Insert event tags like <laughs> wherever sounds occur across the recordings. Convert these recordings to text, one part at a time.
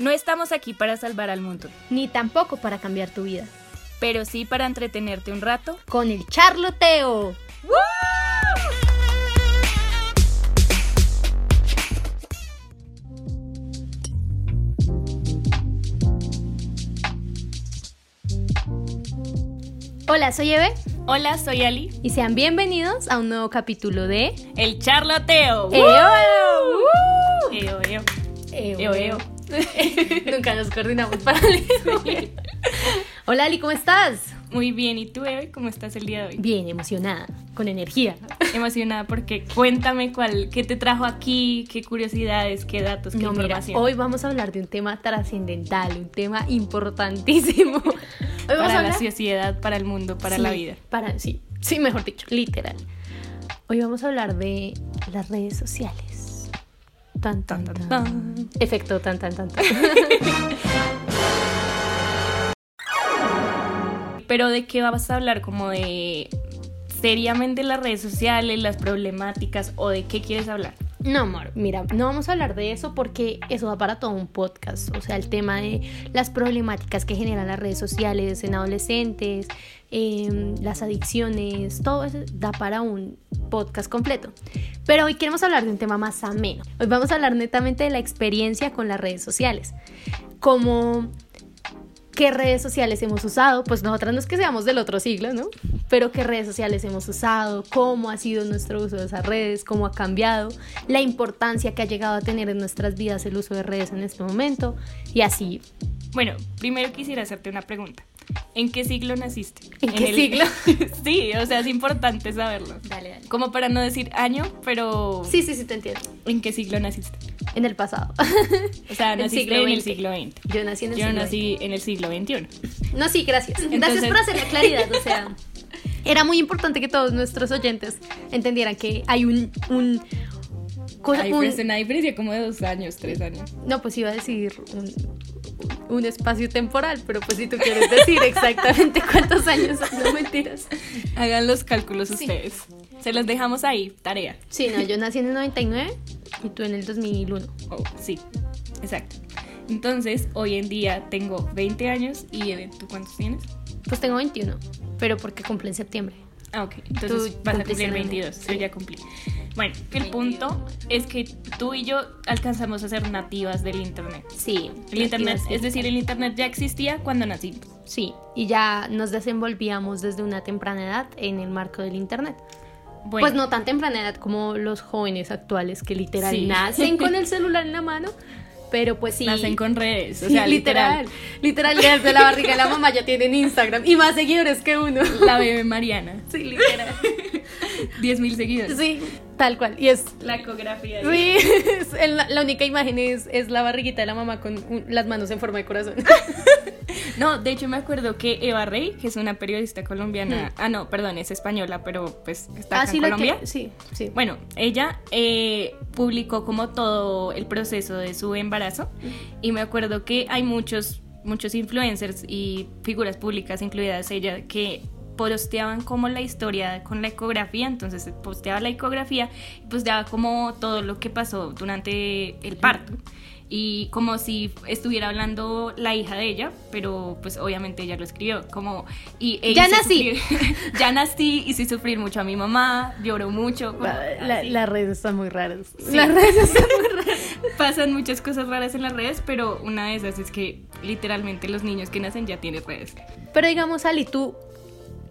No estamos aquí para salvar al mundo, ni tampoco para cambiar tu vida, pero sí para entretenerte un rato con el charloteo. Hola, soy Eve. Hola, soy Ali. Y sean bienvenidos a un nuevo capítulo de El Charloteo. ¡Eo! Eo, eo. ¡Eo! Eo, eo. <laughs> Nunca nos coordinamos para leer. Hola, Ali, ¿cómo estás? Muy bien, ¿y tú, Eve? ¿Cómo estás el día de hoy? Bien, emocionada, con energía. Emocionada porque cuéntame cuál, qué te trajo aquí, qué curiosidades, qué datos, qué No, mira, información. hoy vamos a hablar de un tema trascendental, un tema importantísimo. <laughs> Hoy vamos para a la sociedad, para el mundo, para Sí, la vida. Para, sí, sí, mejor dicho, literal. Hoy vamos a hablar de las redes sociales. Tan, tan, Tan, tan. Efecto tan, tan, tan, tan. <laughs> Pero de qué vas a hablar, como de seriamente las redes sociales, las problemáticas o de qué quieres hablar. No, amor, mira, no vamos a hablar de eso porque eso va para todo un podcast. O sea, el tema de las problemáticas que generan las redes sociales en adolescentes, em, las adicciones, todo eso da para un podcast completo. Pero hoy queremos hablar de un tema más ameno. Hoy vamos a hablar netamente de la experiencia con las redes sociales. Como qué redes sociales hemos usado, pues nosotras no es que seamos del otro siglo, ¿no? Pero qué redes sociales hemos usado, cómo ha sido nuestro uso de esas redes, cómo ha cambiado, la importancia que ha llegado a tener en nuestras vidas el uso de redes en este momento y así. Bueno, primero quisiera hacerte una pregunta. ¿En qué siglo naciste? ¿En qué el- siglo? <laughs> sí, o sea, es importante saberlo. Dale, dale. Como para no decir año, pero Sí, sí, sí, te entiendo. ¿en qué siglo naciste? En el pasado. O sea, <laughs> naciste siglo en el siglo XX. Yo nací en el Yo siglo nací en el siglo XXI. XX. No, sí, gracias. gracias Entonces- por hacer la claridad, o sea, <laughs> era muy importante que todos nuestros oyentes entendieran que hay un... un Hay un- pues, una diferencia como de dos años, tres años. No, pues iba a decir un, un espacio temporal, pero pues si tú quieres decir exactamente <laughs> cuántos años, no mentiras. Hagan los cálculos Sí. ustedes. Se los dejamos ahí, tarea. Sí, no, yo nací en el 99 y tú en el 2001. Oh, sí, exacto. Entonces, hoy en día tengo 20 años y ¿tú cuántos tienes? Pues tengo 21, pero porque cumple en septiembre. Ah, ok. Entonces vas a cumplir en el- 22. Yo sí. ya cumplí. Bueno, el punto es que tú y yo alcanzamos a ser nativas del Internet. Sí. El Internet, es decir, el Internet ya existía cuando nacimos. Sí, y ya nos desenvolvíamos desde una temprana edad en el marco del Internet. Bueno, Pues no tan temprana edad como los jóvenes actuales que literal Sí. nacen con el <laughs> celular en la mano, pero pues sí. nacen con redes. O Sí, literal, literal, desde la barriga de la mamá ya tienen Instagram y más seguidores que uno. La bebé Mariana. Sí, literal. <laughs> 10.000 seguidores. Sí, tal cual. Y es. La ecografía. Sí, <laughs> es- la, la única imagen es, es la barriguita de la mamá con un- las manos en forma de corazón. <laughs> No, de hecho me acuerdo que Eva Rey, que es una periodista colombiana, ah no, perdón, es española, pero pues está acá en lo Colombia. que. Sí, sí. Bueno, ella eh, publicó como todo el proceso de su embarazo y me acuerdo que hay muchos, muchos influencers y figuras públicas, incluidas ella, que posteaban como la historia con la ecografía, entonces posteaba la ecografía y posteaba como todo lo que pasó durante el parto y como si estuviera hablando la hija de ella, pero pues obviamente ella lo escribió como y Ya nací. sufrir- <laughs> ya nací, hice sufrir mucho a mi mamá, lloró mucho. como La- la- las redes están muy raras. Sí. Las redes están muy raras. <laughs> Pasan muchas cosas raras en las redes, pero una de esas es que literalmente los niños que nacen ya tienen redes. Pero digamos, Ali, tú,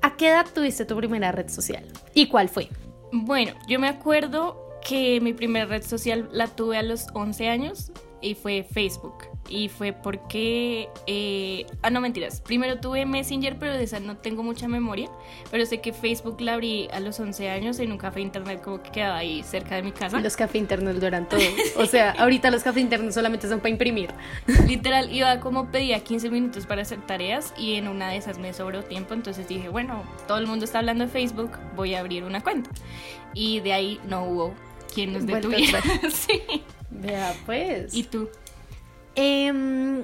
¿a qué edad tuviste tu primera red social? ¿Y cuál fue? Bueno, yo me acuerdo que mi primera red social la tuve a los 11 años y fue Facebook. Y fue porque... eh, ah, no, mentiras. Primero tuve Messenger, pero de esa no tengo mucha memoria. Pero sé que Facebook la abrí a los 11 años en un café internet como que quedaba ahí cerca de mi casa. Los cafés internos lo eran todo. O sea, <laughs> ahorita los cafés internos solamente son para imprimir. Literal, iba como pedía 15 minutos para hacer tareas y en una de esas me sobró tiempo, entonces dije, bueno, todo el mundo está hablando de Facebook, voy a abrir una cuenta. Y de ahí no hubo quien nos detuviera. <laughs> sí. Vea, pues. ¿Y tú? Em,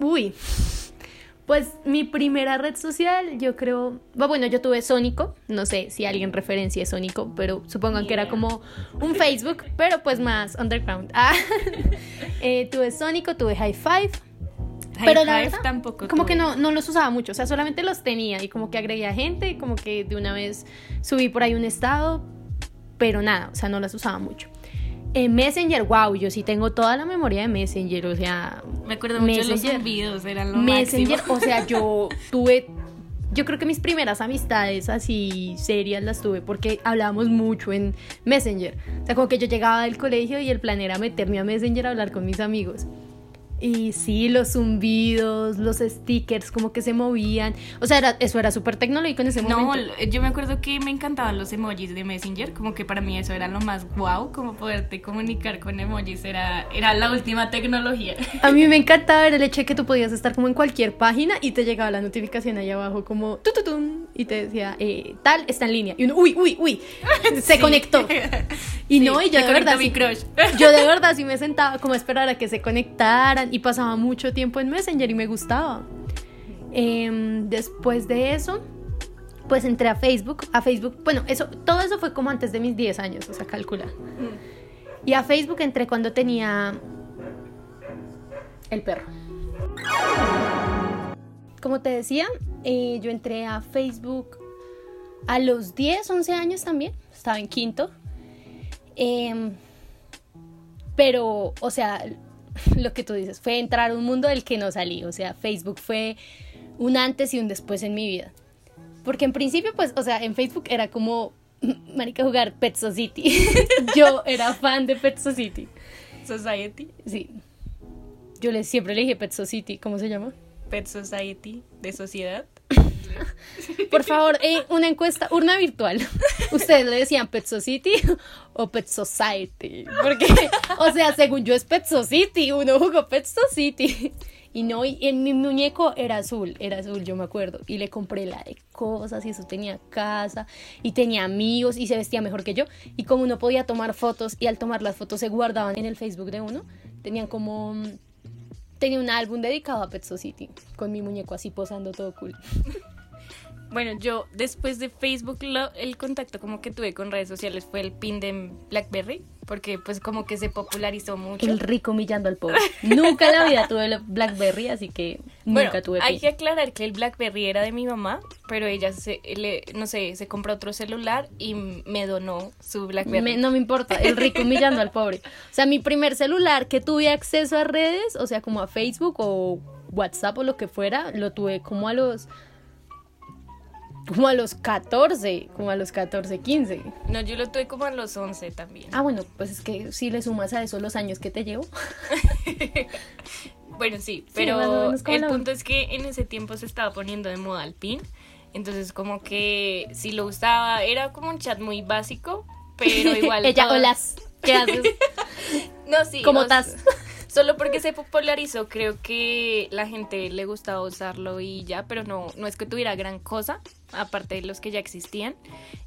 uy. Pues mi primera red social, yo creo, bueno, yo tuve Sónico, no sé si alguien referencia Sónico, pero supongan que era como un Facebook, pero pues más underground. <laughs> Ah, eh, tuve Sónico, tuve High Five. pero la verdad, tampoco como que no, no los usaba mucho, o sea, solamente los tenía y como que agregué a gente como que de una vez subí por ahí un estado, pero nada, o sea, no las usaba mucho. En Messenger, wow, yo sí tengo toda la memoria de Messenger, o sea. Me acuerdo mucho de los envíos, eran lo Messenger, o sea, yo <laughs> tuve. Yo creo que mis primeras amistades así serias las tuve porque hablábamos mucho en Messenger. O sea, como que yo llegaba del colegio y el plan era meterme a Messenger a hablar con mis amigos. Y sí, los zumbidos, los stickers, como que se movían. O sea, eso era súper tecnológico en ese momento. No, yo me acuerdo que me encantaban los emojis de Messenger, como que para mí eso era lo más guau, como poderte comunicar con emojis, era, era la última tecnología. A mí me <laughs> encantaba el hecho de que tú podías estar como en cualquier página y te llegaba la notificación ahí abajo como tututun y te decía, eh, tal, está en línea. Y uno, uy, uy, uy, <laughs> se conectó. <laughs> Y no, y yo de verdad... Mi crush. Yo de verdad sí me sentaba como a esperar a que se conectaran y pasaba mucho tiempo en Messenger y me gustaba. Em, después de eso, pues entré a Facebook. A Facebook, bueno, eso, todo eso fue como antes de mis 10 años, o sea, calcula. Mm. Y a Facebook entré cuando tenía el perro. Como te decía, eh, yo entré a Facebook a los 10, 11 años también. Estaba en quinto. Em, pero, o sea, <laughs> lo que tú dices, fue entrar a un mundo del que no salí. O sea, Facebook fue un antes y un después en mi vida. Porque en principio, pues, o sea, en Facebook era como, <laughs> marica, jugar Pet Society. <laughs> Yo era fan de Pet Society. Society. Sí. Yo le, siempre le dije Pet Society. ¿Cómo se llama? Pet Society, de sociedad. <laughs> Por favor, eh, una encuesta, urna virtual. <laughs> ¿Ustedes le decían Pet Society <laughs> o Pet Society? Porque, o sea, según yo es Pet Society, uno jugó Pet Society. Y no, y en mi muñeco era azul, era azul, yo me acuerdo. Y le compré la de cosas y eso tenía casa y tenía amigos y se vestía mejor que yo. Y como uno podía tomar fotos y al tomar las fotos se guardaban en el Facebook de uno, tenían como... Tenía un álbum dedicado a Pet Society con mi muñeco así posando todo cool. Bueno, yo después de Facebook el contacto como que tuve con redes sociales fue el pin de BlackBerry, porque pues como que se popularizó mucho. El rico humillando al pobre. nunca en la vida tuve BlackBerry, así que nunca tuve pin. Hay que aclarar que el BlackBerry era de mi mamá, pero ella se, le, no sé, se compró otro celular y me donó su BlackBerry. no me importa, el rico humillando al pobre. O sea, mi primer celular que tuve acceso a redes, o sea, como a Facebook o WhatsApp o lo que fuera, lo tuve como a los como a los 14, como a los 14, 15. No, yo lo tuve como a los 11 también. Ah, bueno, pues es que si le sumas a eso los años que te llevo. <laughs> bueno, sí, pero el punto es que en ese tiempo se estaba poniendo de moda el pin. Entonces, como que si lo usaba, era como un chat muy básico, pero <laughs> igual. Ella, hola, ¿qué haces? <laughs> no, sí. ¿Cómo estás? Solo porque se popularizó, creo que la gente le gustaba usarlo y ya, pero no, no es que tuviera gran cosa, aparte de los que ya existían.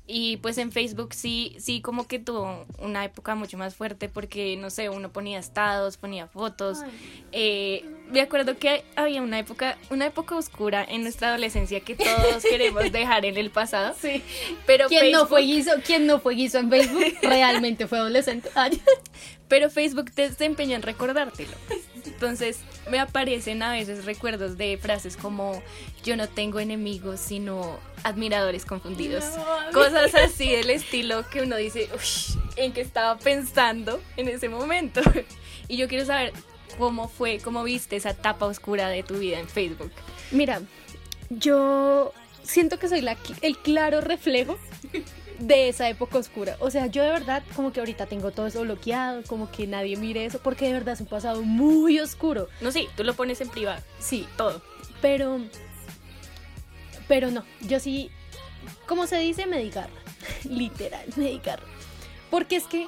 Y pues en Facebook sí, sí como que tuvo una época mucho más fuerte porque, no sé, uno ponía estados, ponía fotos. Eh, me acuerdo que había una época, una época oscura en nuestra adolescencia que todos <laughs> queremos dejar en el pasado. Sí. Pero ¿Quién no fue guiso, quién no fue guiso en Facebook <laughs> realmente fue adolescente. pero Facebook te, se empeña en recordártelo. Entonces me aparecen a veces recuerdos de frases como yo no tengo enemigos sino admiradores confundidos. Cosas así del estilo que uno dice, ¿en qué estaba pensando en ese momento? <laughs> Y yo quiero saber cómo fue, cómo viste esa etapa oscura de tu vida en Facebook. Mira, yo siento que soy la, el claro reflejo de esa época oscura. O sea, yo de verdad como que ahorita tengo todo eso bloqueado, como que nadie mire eso, porque de verdad es un pasado muy oscuro. No, sí, tú lo pones en privado. Sí, todo. Pero, pero no, yo sí, como se dice, medicar. <laughs> Literal, medicar. Porque es que,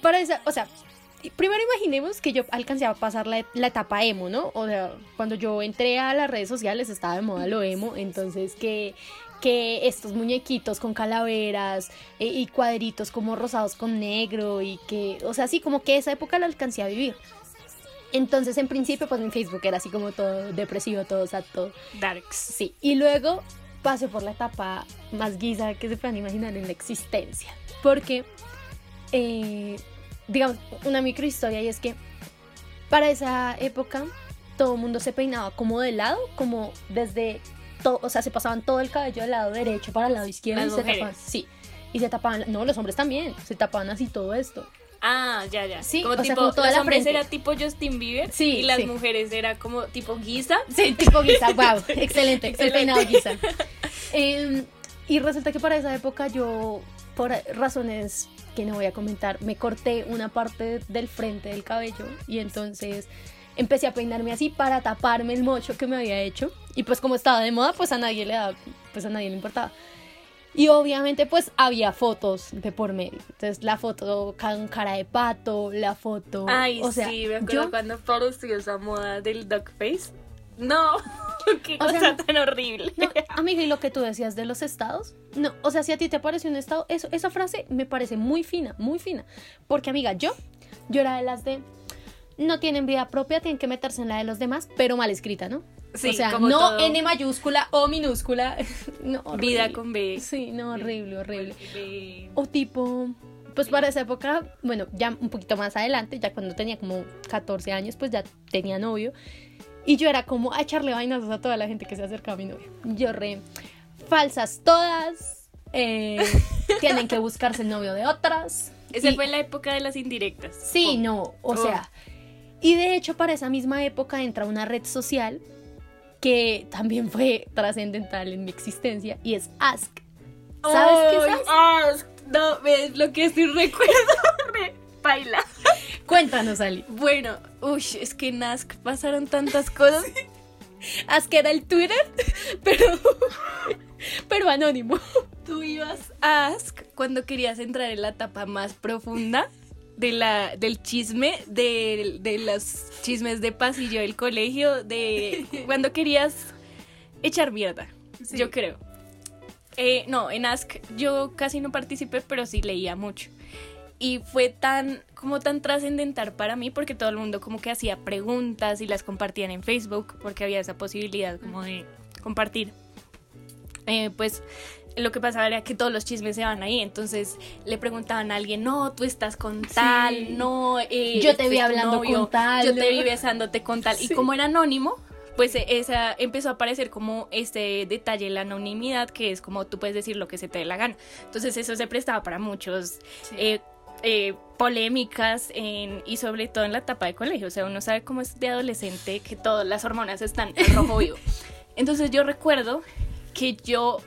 para esa, o sea, primero imaginemos que yo alcancé a pasar la, la, etapa emo, ¿no? O sea, cuando yo entré a las redes sociales estaba de moda lo emo, entonces que que estos muñequitos con calaveras eh, y cuadritos como rosados con negro y que, o sea, sí, como que esa época la alcancé a vivir. Entonces, en principio, pues mi Facebook era así como todo depresivo, todo sad, todo. Darks. Sí. Y luego pasé por la etapa más guisa que se puedan imaginar en la existencia. Porque, eh, digamos, una microhistoria y es que para esa época todo el mundo se peinaba como de lado, como desde todo, o sea, se pasaban todo el cabello del lado derecho para el lado izquierdo Las y se tapaban, sí, y se tapaban, no, los hombres también, se tapaban así todo esto. Ah, ya, ya. Sí, como o sea, tipo, como toda los la hombres frente. era tipo Justin Bieber Sí, y las sí. mujeres era como tipo Giza. Sí, tipo guisa, <laughs> wow, excelente, el Excelente. peinado guisa. <laughs> Eh, y resulta que para esa época yo, por razones que no voy a comentar, me corté una parte del frente del cabello y entonces empecé a peinarme así para taparme el mocho que me había hecho. Y pues como estaba de moda, pues a nadie le daba, pues a nadie le importaba. Y obviamente pues había fotos de por medio. Entonces la foto con cara de pato, la foto... Ay, o sea, sí, me acuerdo yo- cuando apareció esa moda del duck face. No, <laughs> qué O cosa sea, tan horrible. No, amiga, y lo que tú decías de los estados, no, o sea, si a ti te parece un estado, eso, esa frase me parece muy fina, muy fina. Porque, amiga, yo, yo era de las de, no tienen vida propia, tienen que meterse en la de los demás, pero mal escrita, ¿no? Sí, o sea, como no todo. N mayúscula o minúscula. <laughs> no, Vida con B. Sí, no, horrible, horrible. B. O tipo, pues para esa época, bueno, ya un poquito más adelante, ya cuando tenía como 14 años, pues ya tenía novio. Y yo era como a echarle vainas a toda la gente que se acercaba a mi novio. Yo re, falsas todas, eh, <laughs> tienen que buscarse el novio de otras. Esa Y- fue la época de las indirectas. Sí, Oh. no, o Oh. sea. Y de hecho, para esa misma época entra una red social que también fue trascendental en mi existencia y es Ask. ¿Sabes qué es Ask? Ask. No, lo que estoy recuerdo. <laughs> Re, Baila. <laughs> Cuéntanos, Ali. Bueno, uy, es que en Ask pasaron tantas cosas. <laughs> Ask era el Twitter, <laughs> pero, pero anónimo. Tú ibas a Ask cuando querías entrar en la etapa más profunda de la, del chisme, de, de los chismes de pasillo del colegio, de cuando querías echar mierda, Sí. yo creo. Eh, no, en Ask yo casi no participé, pero sí leía mucho. Y fue tan, como tan trascendental para mí porque todo el mundo como que hacía preguntas y las compartían en Facebook porque había esa posibilidad como de compartir. Eh, pues lo que pasaba era que todos los chismes se van ahí, entonces le preguntaban a alguien, no, tú estás con tal, Sí. no, eh, Yo te este vi es tu hablando con tal, yo te vi besándote con tal, Sí. y como era anónimo, pues eh, esa empezó a aparecer como este detalle, la anonimidad, que es como tú puedes decir lo que se te dé la gana. Entonces eso se prestaba para muchos eh, eh, polémicas en- y sobre todo en la etapa de colegio. O sea, uno sabe cómo es de adolescente que todas las hormonas están en rojo vivo. <laughs> Entonces yo recuerdo que yo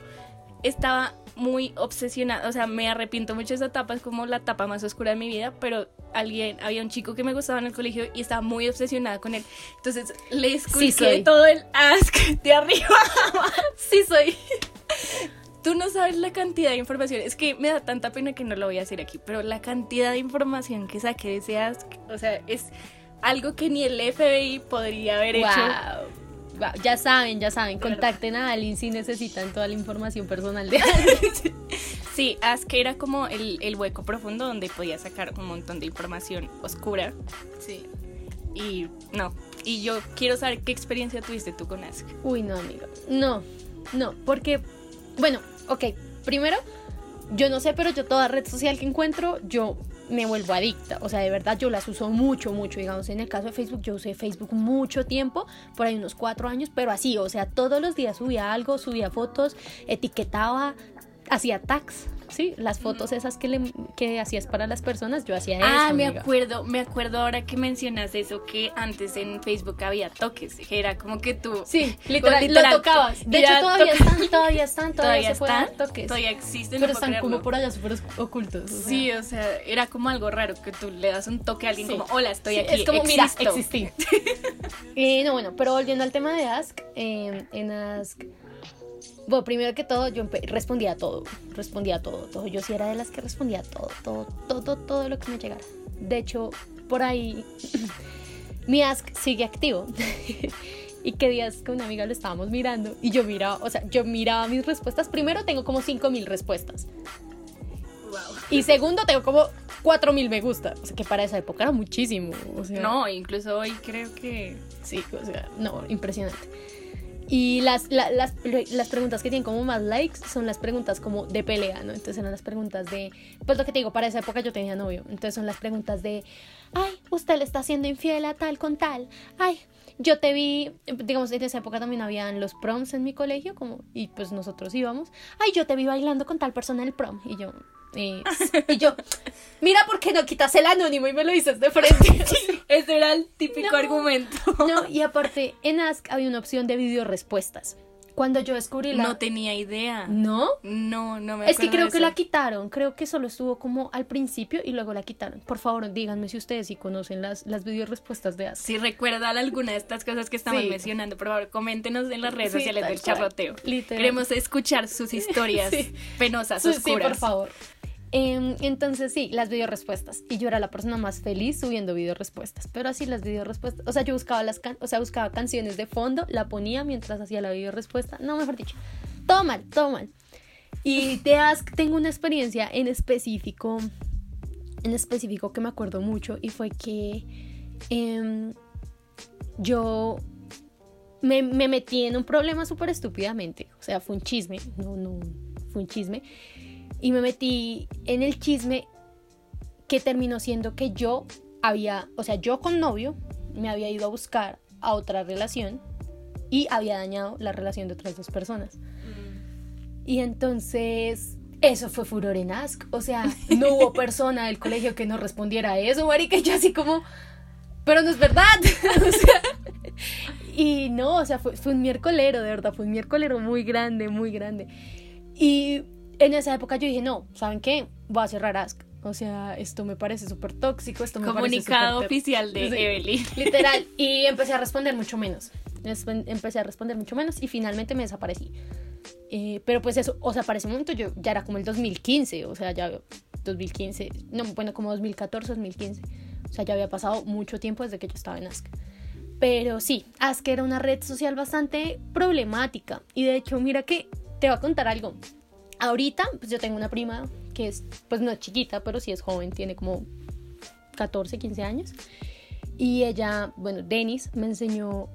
estaba muy obsesionada, o sea, me arrepiento mucho de esa etapa, es como la etapa más oscura de mi vida, pero alguien, había un chico que me gustaba en el colegio y estaba muy obsesionada con él. Entonces le soy. todo el ask de arriba. Sí soy. <laughs> Tú no sabes la cantidad de información, es que me da tanta pena que no lo voy a hacer aquí, pero la cantidad de información que saqué de ese ask, o sea, es algo que ni el FBI podría haber hecho. Wow. Ya saben, ya saben, contacten a Alin si necesitan toda la información personal de <laughs> Alin. Sí, Ask era como el, el hueco profundo donde podía sacar un montón de información oscura. Sí. Y no, y yo quiero saber qué experiencia tuviste tú con Ask. Uy, no, amiga. No, no, porque, bueno, ok, primero, yo no sé, pero yo toda red social que encuentro, yo me vuelvo adicta. O sea, de verdad, yo las uso mucho, mucho. Digamos, en el caso de Facebook, yo usé Facebook mucho tiempo, por ahí unos cuatro años, pero así, o sea, todos los días subía algo, subía fotos, etiquetaba, hacía tags. Sí, las fotos esas que, le, que hacías para las personas, yo hacía eso. ah, me amiga. acuerdo, me acuerdo ahora que mencionas eso que antes en Facebook había toques, que era como que tú Sí, <laughs> literal, literal, lo tocabas. De hecho, todavía toca- están, todavía están, <laughs> todavía, todavía se están, toques. todavía existen, pero no están como por allá súper ocultos. o sea. Sí, o sea, era como algo raro que tú le das un toque a alguien Sí. como, hola, estoy Sí, aquí. Es como, mira, existo". existí. <laughs> Eh, no, bueno, pero volviendo al tema de Ask, eh, en Ask, bueno, primero que todo, yo respondía a todo, respondía a todo, todo. Yo sí era de las que respondía a todo, todo, todo, todo lo que me llegara. De hecho, por ahí, <clears throat> mi Ask sigue activo. <laughs> y que días con una amiga lo estábamos mirando y yo miraba, o sea, yo miraba mis respuestas. Primero tengo como 5000 respuestas. Wow. Y segundo, tengo como 4000 me gusta. O sea, que para esa época era muchísimo. O sea, No, incluso hoy creo que... Sí, o sea, no, impresionante. Y las, la- las, las preguntas que tienen como más likes son las preguntas como de pelea, ¿no? Entonces eran las preguntas de, pues lo que te digo, para esa época yo tenía novio, entonces son las preguntas de, ay, usted le está haciendo infiel a tal con tal, ay, yo te vi, digamos, en esa época también habían los proms en mi colegio, como, y pues nosotros íbamos, ay, yo te vi bailando con tal persona en el prom, y yo, y yo, mira, ¿por qué no quitas el anónimo y me lo dices de frente? <laughs> Ese era el típico No. argumento. No, y aparte, en Ask había una opción de video respuestas. Cuando yo descubrí la... No tenía idea. ¿No? No, no me Es que acuerdo creo de que eso. la quitaron. Creo que solo estuvo como al principio y luego la quitaron. Por favor, díganme si ustedes sí conocen las, las video respuestas de Ask. Si recuerdan alguna de estas cosas que estamos Sí. mencionando, por favor, coméntenos en las redes Sí, sociales del charroteo. Literal. Queremos escuchar sus <laughs> historias Sí. penosas, Sí, oscuras. sí, por favor. Em, entonces sí, las video respuestas. Y yo era la persona más feliz subiendo video respuestas. Pero así las video respuestas. O sea, yo buscaba las o sea, buscaba canciones de fondo, la ponía mientras hacía la video respuesta. No, mejor dicho. Todo mal, todo mal. Y de Ask tengo una experiencia en específico. En específico que me acuerdo mucho. Y fue que em, yo me, me metí en un problema súper estúpidamente. O sea, fue un chisme. No, no, fue un chisme. Y me metí en el chisme que terminó siendo que yo había, o sea, yo con novio me había ido a buscar a otra relación y había dañado la relación de otras dos personas. Y entonces eso fue furor en Ask. O sea, no hubo <laughs> persona del colegio que no respondiera a eso, marica. Y yo así como, pero no es verdad. <laughs> O sea, y no, o sea, fue, fue un miércolero, de verdad, fue un miércolero muy grande, muy grande. Y en esa época yo dije, no, ¿saben qué? Voy a cerrar Ask. O sea, esto me parece súper tóxico, esto me Comunicado parece oficial de Sí. Evelyn. <laughs> Literal. Y empecé a responder mucho menos. Empecé a responder mucho menos y finalmente me desaparecí. Eh, pero pues eso, o sea, para ese momento yo ya era como el 2015, o sea, ya 2015, no, bueno, como 2014, 2015. O sea, ya había pasado mucho tiempo desde que yo estaba en Ask. Pero sí, Ask era una red social bastante problemática. Y de hecho, mira que te voy a contar algo. Ahorita, pues yo tengo una prima que es, pues no es chiquita, pero sí es joven, tiene como 14, 15 años. Y ella, bueno, Denis me enseñó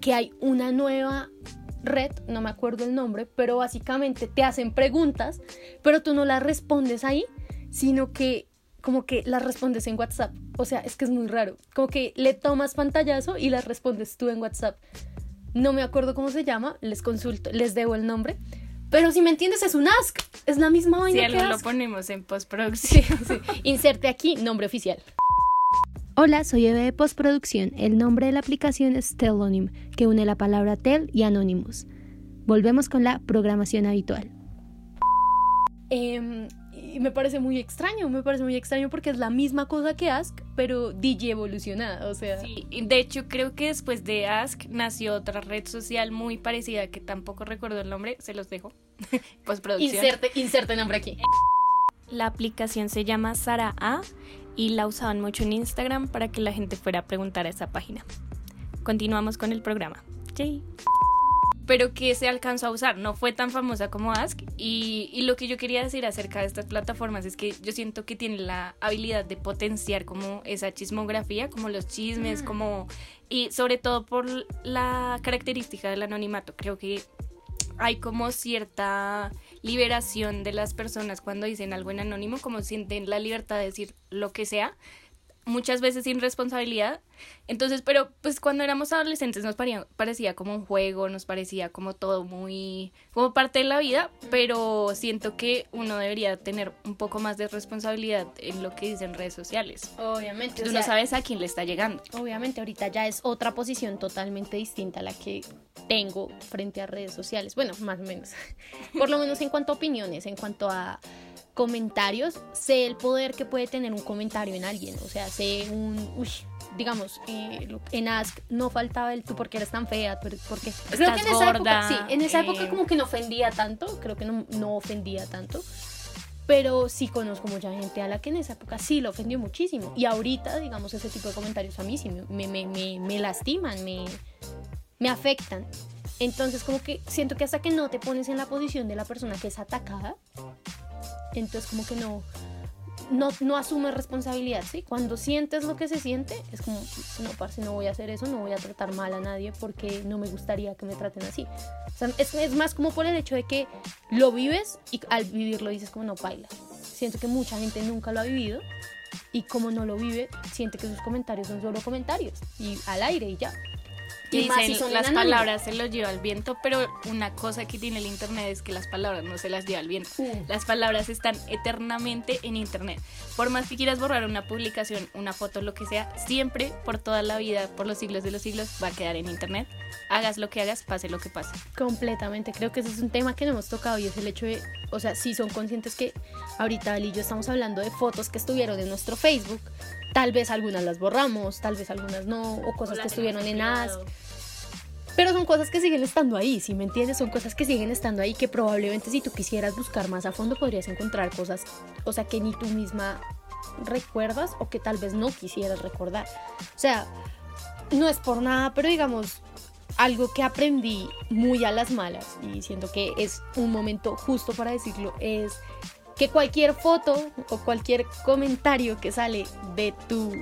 que hay una nueva red, no me acuerdo el nombre, pero básicamente te hacen preguntas, pero tú no las respondes ahí, sino que como que las respondes en WhatsApp. O sea, es que es muy raro. Como que le tomas pantallazo y las respondes tú en WhatsApp. No me acuerdo cómo se llama, les consulto, les debo el nombre. Pero si me entiendes, es un Ask. Es la misma vaina que algo lo Ask. ponemos en postproducción. Sí, sí. Inserte aquí nombre oficial. Hola, soy Eve de Postproducción. El nombre de la aplicación es Telonym, que une la palabra tel y anonymous. Volvemos con la programación habitual. Em, y me parece muy extraño, me parece muy extraño porque es la misma cosa que Ask, pero DJ evolucionada, o sea... Sí, de hecho creo que después de Ask nació otra red social muy parecida que tampoco recuerdo el nombre, se los dejo. <laughs> Postproducción. Inserte, inserte nombre aquí. La aplicación se llama Sara A y la usaban mucho en Instagram para que la gente fuera a preguntar a esa página. Continuamos con el programa. Yay. Pero que se alcanzó a usar, no fue tan famosa como Ask. Y, y lo que yo quería decir acerca de estas plataformas es que yo siento que tienen la habilidad de potenciar como esa chismografía, como los chismes, como... Y sobre todo por la característica del anonimato. Creo que hay como cierta liberación de las personas cuando dicen algo en anónimo, como sienten la libertad de decir lo que sea, muchas veces sin responsabilidad. Entonces, pero pues cuando éramos adolescentes nos parecía, parecía como un juego, nos parecía como todo muy, como parte de la vida, pero siento que uno debería tener un poco más de responsabilidad en lo que dicen redes sociales. Obviamente, Tú o no sabes a quién le está llegando. Obviamente ahorita ya es otra posición totalmente distinta a la que tengo frente a redes sociales. Bueno, más o menos. <laughs> Por lo menos en cuanto a opiniones, en cuanto a comentarios, sé el poder que puede tener un comentario en alguien. O sea, sé un... Uy, digamos, eh, en Ask no faltaba el tú porque eres tan fea, porque... Creo que en esa gorda, época, sí, en esa eh. época como que no ofendía tanto, creo que no, no ofendía tanto. Pero sí conozco mucha gente a la que en esa época sí lo ofendió muchísimo. Y ahorita, digamos, ese tipo de comentarios a mí sí me, me, me, me- me lastiman, me, me afectan. Entonces, como que siento que hasta que no te pones en la posición de la persona que es atacada, entonces como que no, no, asumes responsabilidad, ¿sí? Cuando sientes lo que se siente, es como, no, parce, no voy a hacer eso, no voy a tratar mal a nadie porque no me gustaría que me traten así. Es más como por el hecho de que lo vives y al vivirlo dices como no baila. Siento que mucha gente nunca lo ha vivido y como no lo vive, siente que sus comentarios son solo comentarios y al aire y ya. Y más si dicen, son las palabras se los lleva el viento, pero una cosa que tiene el internet es que las palabras no se las lleva el viento. Uh. Las palabras están eternamente en internet. Por más que quieras borrar una publicación, una foto, lo que sea, siempre, por toda la vida, por los siglos de los siglos, va a quedar en internet. Hagas lo que hagas, pase lo que pase. Completamente, creo que ese es un tema que no hemos tocado y es el hecho de, o sea, si son conscientes que ahorita Ali y yo estamos hablando de fotos que estuvieron en nuestro Facebook, tal vez algunas las borramos, tal vez algunas no, o cosas que estuvieron en Ask, pero son cosas que siguen estando ahí, si me entiendes, son cosas que siguen estando ahí que probablemente si tú quisieras buscar más a fondo podrías encontrar cosas, o sea, que ni tú misma recuerdas o que tal vez no quisieras recordar. O sea, no es por nada, pero digamos, algo que aprendí muy a las malas y siento que es un momento justo para decirlo es que cualquier foto o cualquier comentario que sale de tu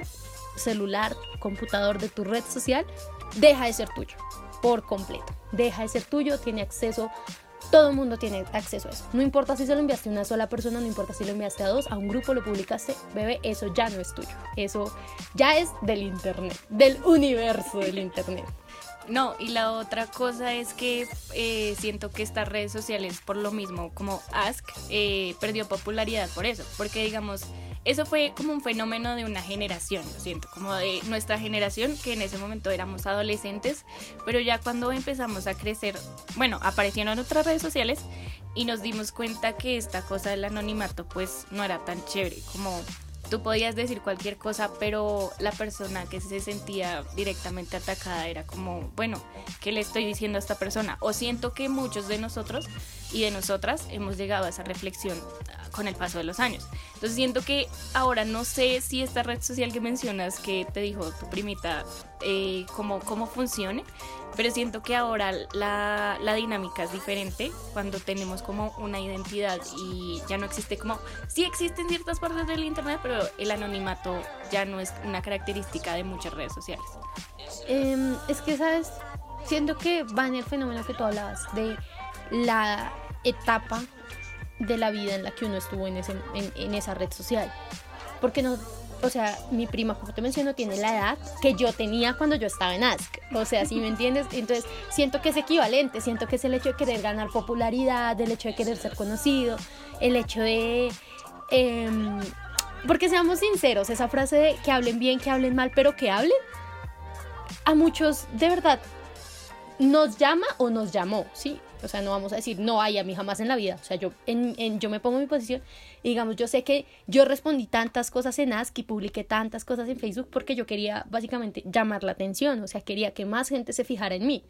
celular, computador, de tu red social, deja de ser tuyo por completo. Deja de ser tuyo, tiene acceso, todo el mundo tiene acceso a eso. No importa si se lo enviaste a una sola persona, no importa si lo enviaste a dos, a un grupo lo publicaste, bebé, eso ya no es tuyo. Eso ya es del internet, del universo del internet. No, y la otra cosa es que eh, siento que estas redes sociales, por lo mismo como Ask, eh, perdió popularidad por eso, porque digamos, eso fue como un fenómeno de una generación, lo siento, como de nuestra generación, que en ese momento éramos adolescentes, pero ya cuando empezamos a crecer, bueno, aparecieron otras redes sociales y nos dimos cuenta que esta cosa del anonimato pues no era tan chévere, como tú podías decir cualquier cosa, pero la persona que se sentía directamente atacada era como, bueno, ¿qué le estoy diciendo a esta persona? O siento que muchos de nosotros y de nosotras hemos llegado a esa reflexión ah, con el paso de los años. Entonces siento que ahora no sé si esta red social que mencionas que te dijo tu primita, eh, cómo, cómo funcione, pero siento que ahora la, la dinámica es diferente cuando tenemos como una identidad y ya no existe como, sí existen ciertas partes del internet, pero el anonimato ya no es una característica de muchas redes sociales. Em, es que, ¿sabes? Siento que va en el fenómeno que tú hablabas de la etapa de la vida en la que uno estuvo en, ese, en esa red social. Porque no, o sea, mi prima, como te menciono, tiene la edad que yo tenía cuando yo estaba en Ask. O sea, si me entiendes? Entonces, siento que es equivalente, siento que es el hecho de querer ganar popularidad, el hecho de querer ser conocido, el hecho de... em, porque seamos sinceros, esa frase de que hablen bien, que hablen mal, pero que hablen, a muchos de verdad nos llama o nos llamó, ¿sí? O sea, no vamos a decir, no, ay, a mí jamás en la vida. O sea, yo, en- yo me pongo en mi posición y digamos, yo sé que yo respondí tantas cosas en Ask y publiqué tantas cosas en Facebook porque yo quería básicamente llamar la atención, o sea, quería que más gente se fijara en mí.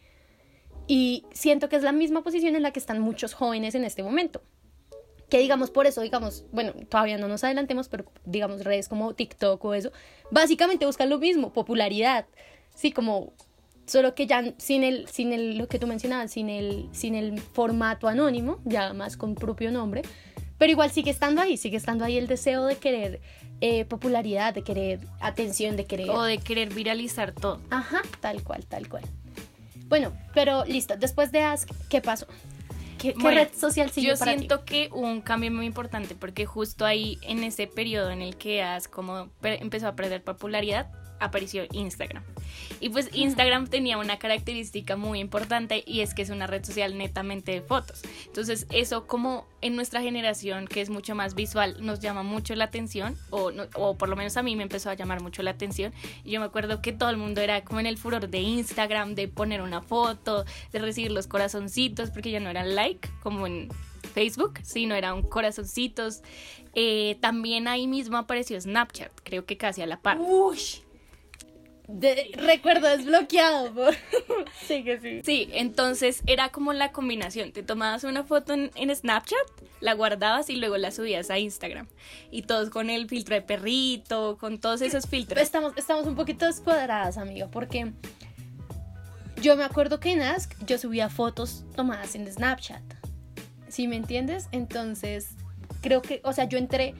Y siento que es la misma posición en la que están muchos jóvenes en este momento. Que digamos, por eso, digamos, bueno, todavía no nos adelantemos, pero digamos, redes como TikTok o eso, básicamente buscan lo mismo, popularidad. Sí, como solo que ya sin el, sin el, lo que tú mencionabas, sin el, sin el formato anónimo, ya más con propio nombre, pero igual sigue estando ahí, sigue estando ahí el deseo de querer eh, popularidad, de querer atención, de querer... O de querer viralizar todo. Ajá, tal cual, tal cual. Bueno, pero listo, después de Ask, ¿qué pasó? ¿Qué, qué Bueno, red social siguió Yo para ti? siento que hubo un cambio muy importante porque justo ahí en ese periodo en el que As como pe- empezó a perder popularidad apareció Instagram. Y pues Instagram tenía una característica muy importante y es que es una red social netamente de fotos. Entonces eso como en nuestra generación que es mucho más visual nos llama mucho la atención o, no- o por lo menos a mí me empezó a llamar mucho la atención. Y yo me acuerdo que todo el mundo era como en el furor de Instagram, de poner una foto, de recibir los corazoncitos porque ya no eran like como en Facebook, sino eran corazoncitos. Eh, también ahí mismo apareció Snapchat, creo que casi a la par. Uy. De- recuerdo desbloqueado. Por... <laughs> sí, que sí. Sí, entonces era como la combinación. Te tomabas una foto en, en Snapchat, la guardabas y luego la subías a Instagram. Y todos con el filtro de perrito, con todos esos filtros. Estamos, estamos un poquito descuadradas, amiga, porque yo me acuerdo que en Ask yo subía fotos tomadas en Snapchat. ¿Sí me entiendes? Entonces, creo que, o sea, yo entré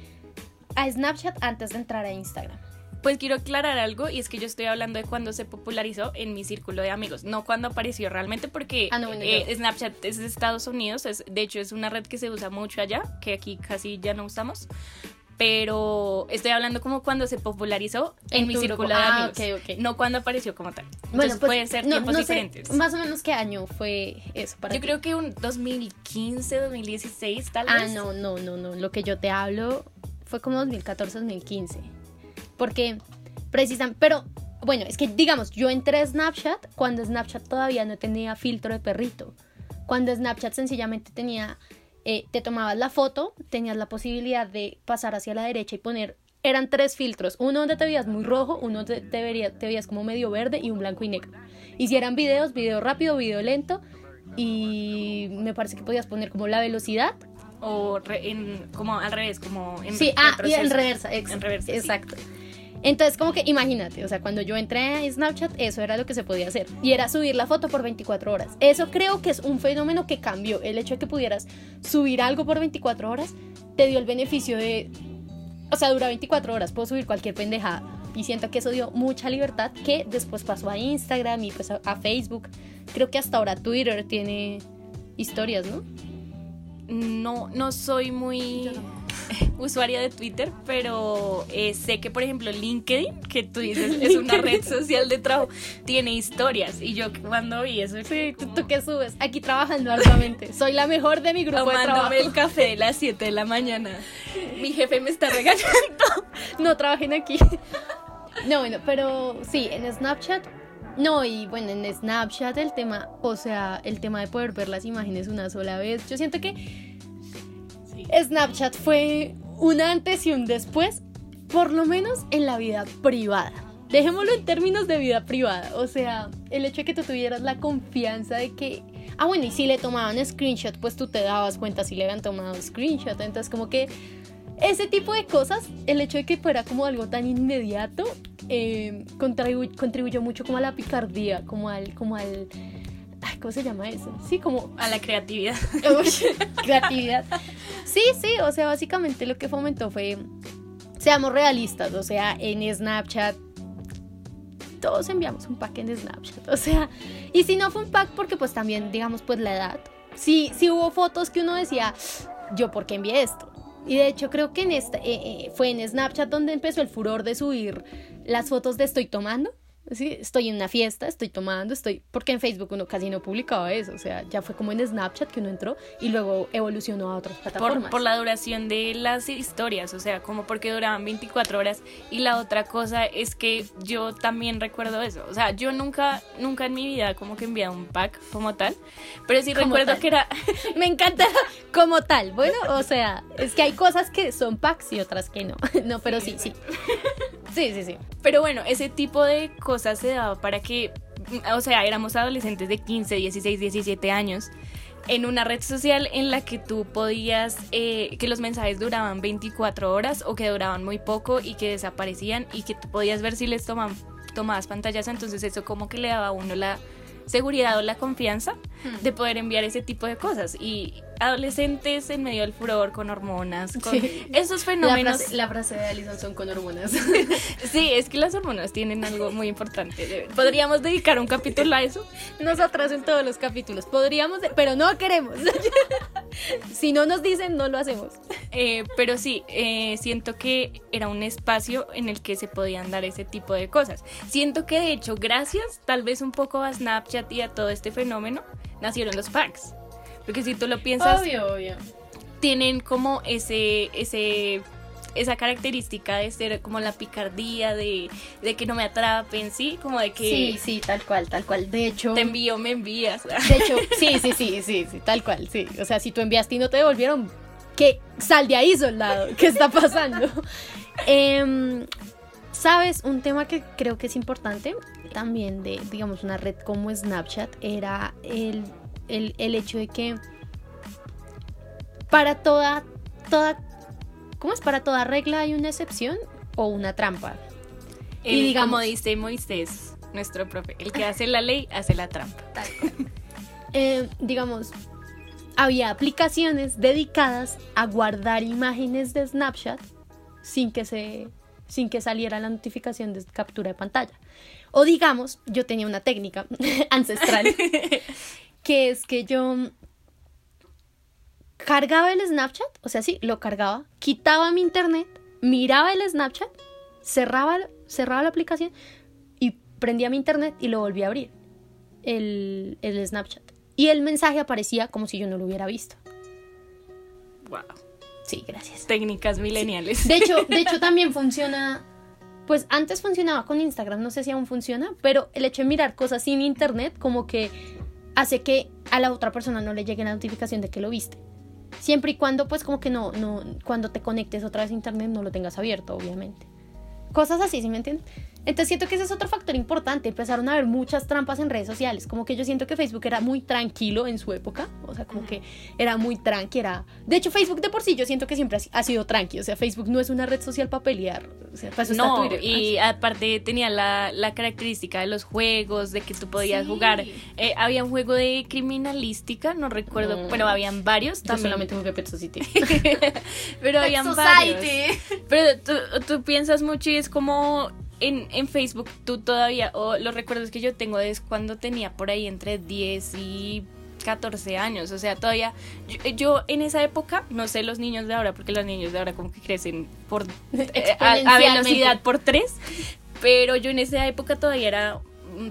a Snapchat antes de entrar a Instagram? Pues quiero aclarar algo y es que yo estoy hablando de cuando se popularizó en mi círculo de amigos, no cuando apareció realmente porque Ah, no, bueno, eh, Snapchat es de Estados Unidos, es, de hecho es una red que se usa mucho allá, que aquí casi ya no usamos, pero estoy hablando como cuando se popularizó en, En mi círculo de Ah, amigos, ok, ok. no cuando apareció como tal. Entonces pues, pueden ser no- tiempos no sé diferentes. más o menos qué año fue eso para Yo ti? creo que un 2015, 2016 tal Ah, vez. no, no, no, no. Lo que yo te hablo fue como 2014, 2015. Porque precisamente, pero bueno, es que digamos, yo entré a Snapchat cuando Snapchat todavía no tenía filtro de perrito. Cuando Snapchat sencillamente tenía, eh, te tomabas la foto, tenías la posibilidad de pasar hacia la derecha y poner, eran tres filtros, uno donde te veías muy rojo, uno donde te, vería- te veías como medio verde y un blanco y negro. Y si eran videos, video rápido, video lento. Y me parece que podías poner como la velocidad O re- en, como al revés, como en Sí, ah, y en reversa, ex- En reversa, sí. Entonces, como que imagínate, o sea, cuando yo entré a Snapchat, eso era lo que se podía hacer. Y era subir la foto por 24 horas. Eso creo que es un fenómeno que cambió. El hecho de que pudieras subir algo por 24 horas te dio el beneficio de. O sea, dura 24 horas, puedo subir cualquier pendejada. Y siento que eso dio mucha libertad que después pasó a Instagram y pues a, a Facebook. Creo que hasta ahora Twitter tiene historias, ¿no? No, no soy muy <laughs> usuaria de Twitter, pero eh, sé que, por ejemplo, LinkedIn, que tú dices es una red social de trabajo, tiene historias. Y yo cuando vi eso, Sí, ¿tú, tú qué subes? Aquí trabajando arduamente. Soy la mejor de mi grupo de trabajo. tomándome el café de las 7 de la mañana, <laughs> mi jefe me está regañando. No trabajen aquí. No, bueno, pero sí, en Snapchat. No, y bueno, en Snapchat el tema, o sea, el tema de poder ver las imágenes una sola vez. Yo siento que Snapchat fue un antes y un después, por lo menos en la vida privada. Dejémoslo en términos de vida privada. O sea, el hecho de que tú tuvieras la confianza de que. Ah, bueno, y si le tomaban screenshot, pues tú te dabas cuenta si le habían tomado screenshot. Entonces, como que ese tipo de cosas, el hecho de que fuera como algo tan inmediato, eh, contribu- contribuyó mucho como a la picardía, como al. Como al ay, ¿Cómo se llama eso? Sí, como A la creatividad. <laughs> Creatividad. Sí, sí, o sea, básicamente lo que fomentó fue, seamos realistas, o sea, en Snapchat, todos enviamos un pack en Snapchat, o sea, y si no fue un pack porque pues también, digamos, pues la edad, sí, sí hubo fotos que uno decía, yo, ¿por qué envié esto? Y de hecho creo que en esta, eh, eh, fue en Snapchat donde empezó el furor de subir las fotos de estoy tomando. Sí, estoy en una fiesta, estoy tomando, estoy. Porque en Facebook uno casi no publicaba eso. O sea, ya fue como en Snapchat que uno entró y luego evolucionó a otras plataformas. Por, por la duración de las historias, o sea, como porque duraban 24 horas. Y la otra cosa es que yo también recuerdo eso. O sea, yo nunca, nunca en mi vida como que envié un pack como tal. Pero sí Como recuerdo tal. que era. <laughs> <laughs> Me encanta como tal. Bueno, o sea, es que hay cosas que son packs y otras que no. <laughs> No, pero sí, sí. Sí, sí, sí. Pero bueno, ese tipo de cosas se daba para que. O sea, éramos adolescentes de 15, 16, 17 años. En una red social en la que tú podías, eh, que los mensajes duraban 24 horas o que duraban muy poco y que desaparecían y que tú podías ver si les toman, tomabas pantallas, entonces eso como que le daba a uno la seguridad o la confianza de poder enviar ese tipo de cosas. Y adolescentes en medio del furor, con hormonas, con Sí. esos La fenómenos... frase, la frase de Alison son con hormonas. <laughs> Sí, es que las hormonas tienen algo muy importante. Podríamos dedicar un capítulo a eso. Nosotras en todos los capítulos. Podríamos, pero no queremos. <laughs> <laughs> si no nos dicen, no lo hacemos. Eh, pero sí, eh, siento que era un espacio en el que se podían dar ese tipo de cosas. Siento que de hecho, gracias tal vez un poco a Snapchat y a todo este fenómeno, nacieron los packs. Porque si tú lo piensas, Obvio, obvio. tienen como ese, ese, esa característica de ser como la picardía, de, de que no me atrapen, ¿sí? Como de que Sí, sí, tal cual, tal cual. De hecho, te envío, me envías. de hecho, sí, sí, sí, sí, sí, tal cual, sí. O sea, si tú enviaste y no te devolvieron, ¿qué? Sal de ahí, soldado. ¿Qué está pasando? <laughs> Em, ¿Sabes? Un tema que creo que es importante también de, digamos, una red como Snapchat era el, el, el hecho de que para toda, toda, ¿cómo es? Para toda regla hay una excepción o una trampa. El, Y digamos- como dice Moisés, nuestro profe, el que hace la ley hace la trampa. <laughs> <laughs> Eh, digamos, había aplicaciones dedicadas a guardar imágenes de Snapchat sin que se sin que saliera la notificación de captura de pantalla. O digamos, yo tenía una técnica <laughs> ancestral que es que yo cargaba el Snapchat, o sea, sí, lo cargaba, quitaba mi internet, miraba el Snapchat, cerraba, cerraba la aplicación y prendía mi internet y lo volvía a abrir, el, el Snapchat. Y el mensaje aparecía como si yo no lo hubiera visto. Wow. Sí, gracias. Técnicas mileniales. De hecho, de hecho <laughs> también funciona, pues antes funcionaba con Instagram, no sé si aún funciona, pero el hecho de mirar cosas sin internet como que hace que a la otra persona no le llegue la notificación de que lo viste. Siempre y cuando, pues como que no, no, cuando te conectes otra vez a internet no lo tengas abierto, obviamente. Cosas así, ¿sí me entiendes? Entonces siento que ese es otro factor importante. Empezaron a haber muchas trampas en redes sociales. Como que yo siento que Facebook era muy tranquilo en su época. O sea, como que era muy tranqui. Era... De hecho, Facebook de por sí yo siento que siempre ha sido tranqui. O sea, Facebook no es una red social para pelear. O sea, para eso no, está Twitter. y aparte tenía la, la, característica de los juegos, de que tú podías jugar. Eh, había un juego de criminalística, no recuerdo, mm. pero habían varios. Yo también. solamente jugué Pet Society. <laughs> pero habían varios. Pero tú, tú piensas mucho y es como en, Facebook tú todavía, o los recuerdos que yo tengo es cuando tenía por ahí entre 10 y 14 años, o sea, todavía yo, en esa época, no sé los niños de ahora, porque los niños de ahora como que crecen por eh, a, velocidad por 3, pero yo en esa época todavía era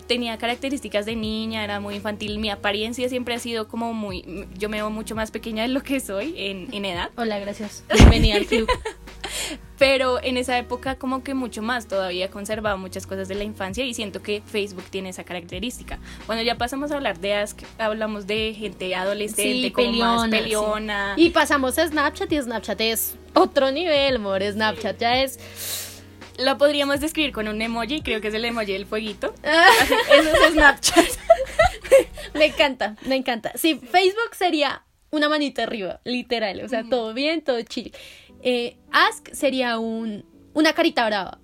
tenía características de niña, era muy infantil, mi apariencia siempre ha sido como muy, yo me veo mucho más pequeña de lo que soy en, en edad. Hola, gracias. Bienvenida al club. <laughs> Pero en esa época como que mucho más, todavía conservaba muchas cosas de la infancia y siento que Facebook tiene esa característica. Cuando ya pasamos a hablar de Ask, hablamos de gente adolescente, como más peleona. Y pasamos a Snapchat y Snapchat es otro nivel, amor. Snapchat ya es lo podríamos describir con un emoji, creo que es el emoji del fueguito. <laughs> Eso es Snapchat. <laughs> me encanta, me encanta. Sí, Facebook sería una manita arriba, literal. O sea, todo bien, todo chill. Eh, ask sería un, una carita brava.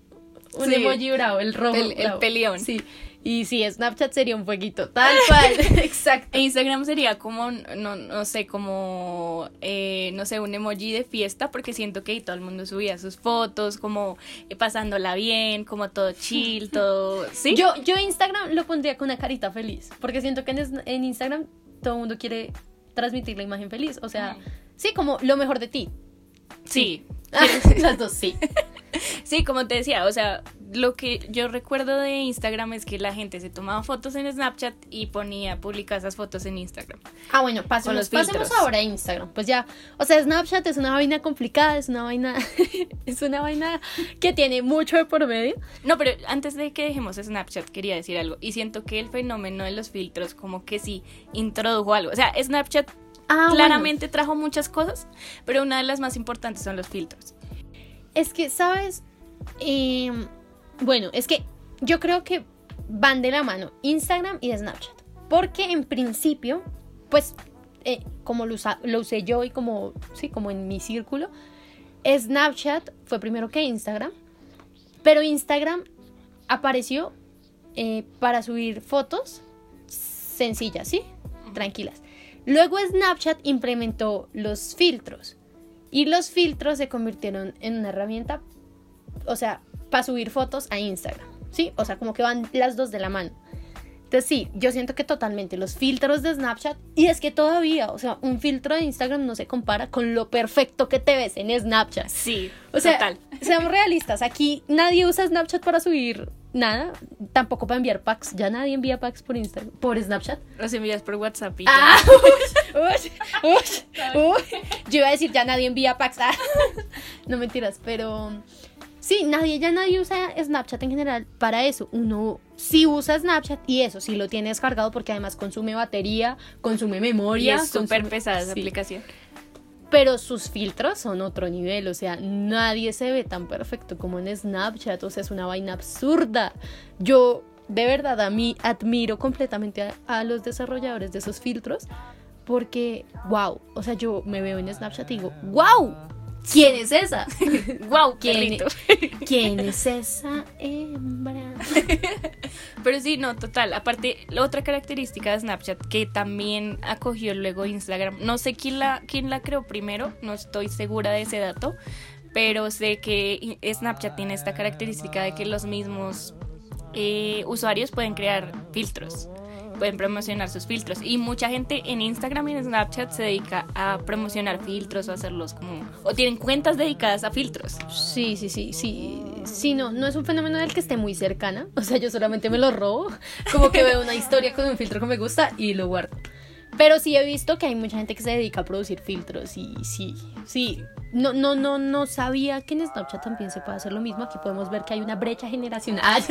Un emoji bravo, el rojo. El, el peleón. Sí. Y sí, Snapchat sería un fueguito, tal cual, <laughs> exacto. E Instagram sería como, no, no sé, como, eh, no sé, un emoji de fiesta, porque siento que todo el mundo subía sus fotos, como eh, pasándola bien, como todo chill, <laughs> todo, ¿sí? Yo, yo Instagram lo pondría con una carita feliz, porque siento que en, en Instagram todo el mundo quiere transmitir la imagen feliz, o sea, sí, como lo mejor de ti, Sí. <laughs> Las dos, sí. Sí, como te decía, o sea, lo que yo recuerdo de Instagram es que la gente se tomaba fotos en Snapchat y ponía, publicaba esas fotos en Instagram. Ah, bueno, pasemos, pasemos ahora a Instagram. Pues ya, o sea, Snapchat es una vaina complicada, es una vaina, <laughs> es una vaina que tiene mucho de por medio. No, pero antes de que dejemos Snapchat, quería decir algo. Y siento que el fenómeno de los filtros como que sí introdujo algo. O sea, Snapchat Ah, Claramente trajo muchas cosas, pero una de las más importantes son los filtros. Es que, ¿sabes? Em, bueno, es que yo creo que van de la mano Instagram y Snapchat. Porque en principio, pues, eh, como lo, usé yo y como, sí, como en mi círculo, Snapchat fue primero que Instagram. Pero Instagram apareció eh, para subir fotos sencillas, ¿sí? Tranquilas. Luego Snapchat implementó los filtros y los filtros se convirtieron en una herramienta, o sea, para subir fotos a Instagram, ¿sí? O sea, como que van las dos de la mano. Entonces sí, yo siento que totalmente los filtros de Snapchat, y es que todavía, o sea, un filtro de Instagram no se compara con lo perfecto que te ves en Snapchat. Sí, o sea, total. Seamos realistas, aquí nadie usa Snapchat para subir nada, tampoco para enviar packs, ya nadie envía packs por Instagram, por Snapchat. Los envías por WhatsApp. Y ah, <laughs> yo iba a decir ya nadie envía packs, ah. no mentiras, pero Sí, nadie, ya nadie usa Snapchat en general para eso. Uno sí usa Snapchat y eso sí lo tiene descargado porque además consume batería, consume memoria. Y es súper pesada esa aplicación. Pero sus filtros son otro nivel, o sea, nadie se ve tan perfecto como en Snapchat, o sea, es una vaina absurda. Yo de verdad a mí admiro completamente a, a los desarrolladores de esos filtros porque, wow, o sea, yo me veo en Snapchat y digo, wow, ¿Quién es esa? <laughs> ¡Wow! ¿Quién, ¿Quién es esa hembra? <laughs> Pero sí, no, total. Aparte, la otra característica de Snapchat que también acogió luego Instagram, no sé quién la, quién la creó primero, no estoy segura de ese dato, pero sé que Snapchat tiene esta característica de que los mismos eh, usuarios pueden crear filtros pueden promocionar sus filtros. Y mucha gente en Instagram y en Snapchat se dedica a promocionar filtros o hacerlos como... o tienen cuentas dedicadas a filtros. Sí, sí, sí, sí. Sí, no, no es un fenómeno del que esté muy cercana. O sea, yo solamente me lo robo. Como que veo una historia con un filtro que me gusta y lo guardo. Pero sí he visto que hay mucha gente que se dedica a producir filtros y sí, sí. No, no, no, no sabía que en Snapchat también se puede hacer lo mismo. Aquí podemos ver que hay una brecha generacional.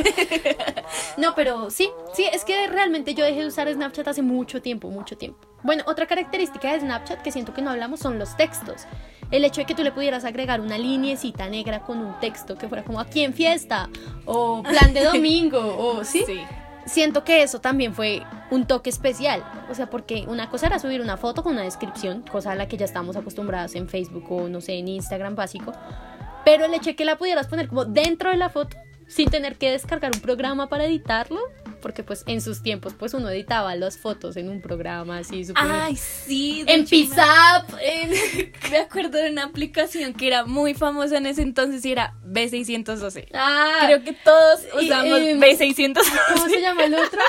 <laughs> no, pero sí, sí, es que realmente yo dejé de usar Snapchat hace mucho tiempo, mucho tiempo. Bueno, otra característica de Snapchat que siento que no hablamos son los textos. El hecho de que tú le pudieras agregar una linecita negra con un texto que fuera como aquí en fiesta o plan de <laughs> domingo o sí. sí siento que eso también fue un toque especial. O sea, porque una cosa era subir una foto con una descripción, cosa a la que ya estamos acostumbradas en Facebook o no sé, en Instagram básico. Pero el hecho de que la pudieras poner como dentro de la foto, sin tener que descargar un programa para editarlo, porque pues en sus tiempos pues uno editaba las fotos en un programa así super Ay, sí, en Pizap, <laughs> me acuerdo de una aplicación que era muy famosa en ese entonces y era B612. Ah, creo que todos usamos B612. ¿Cómo se llama el otro?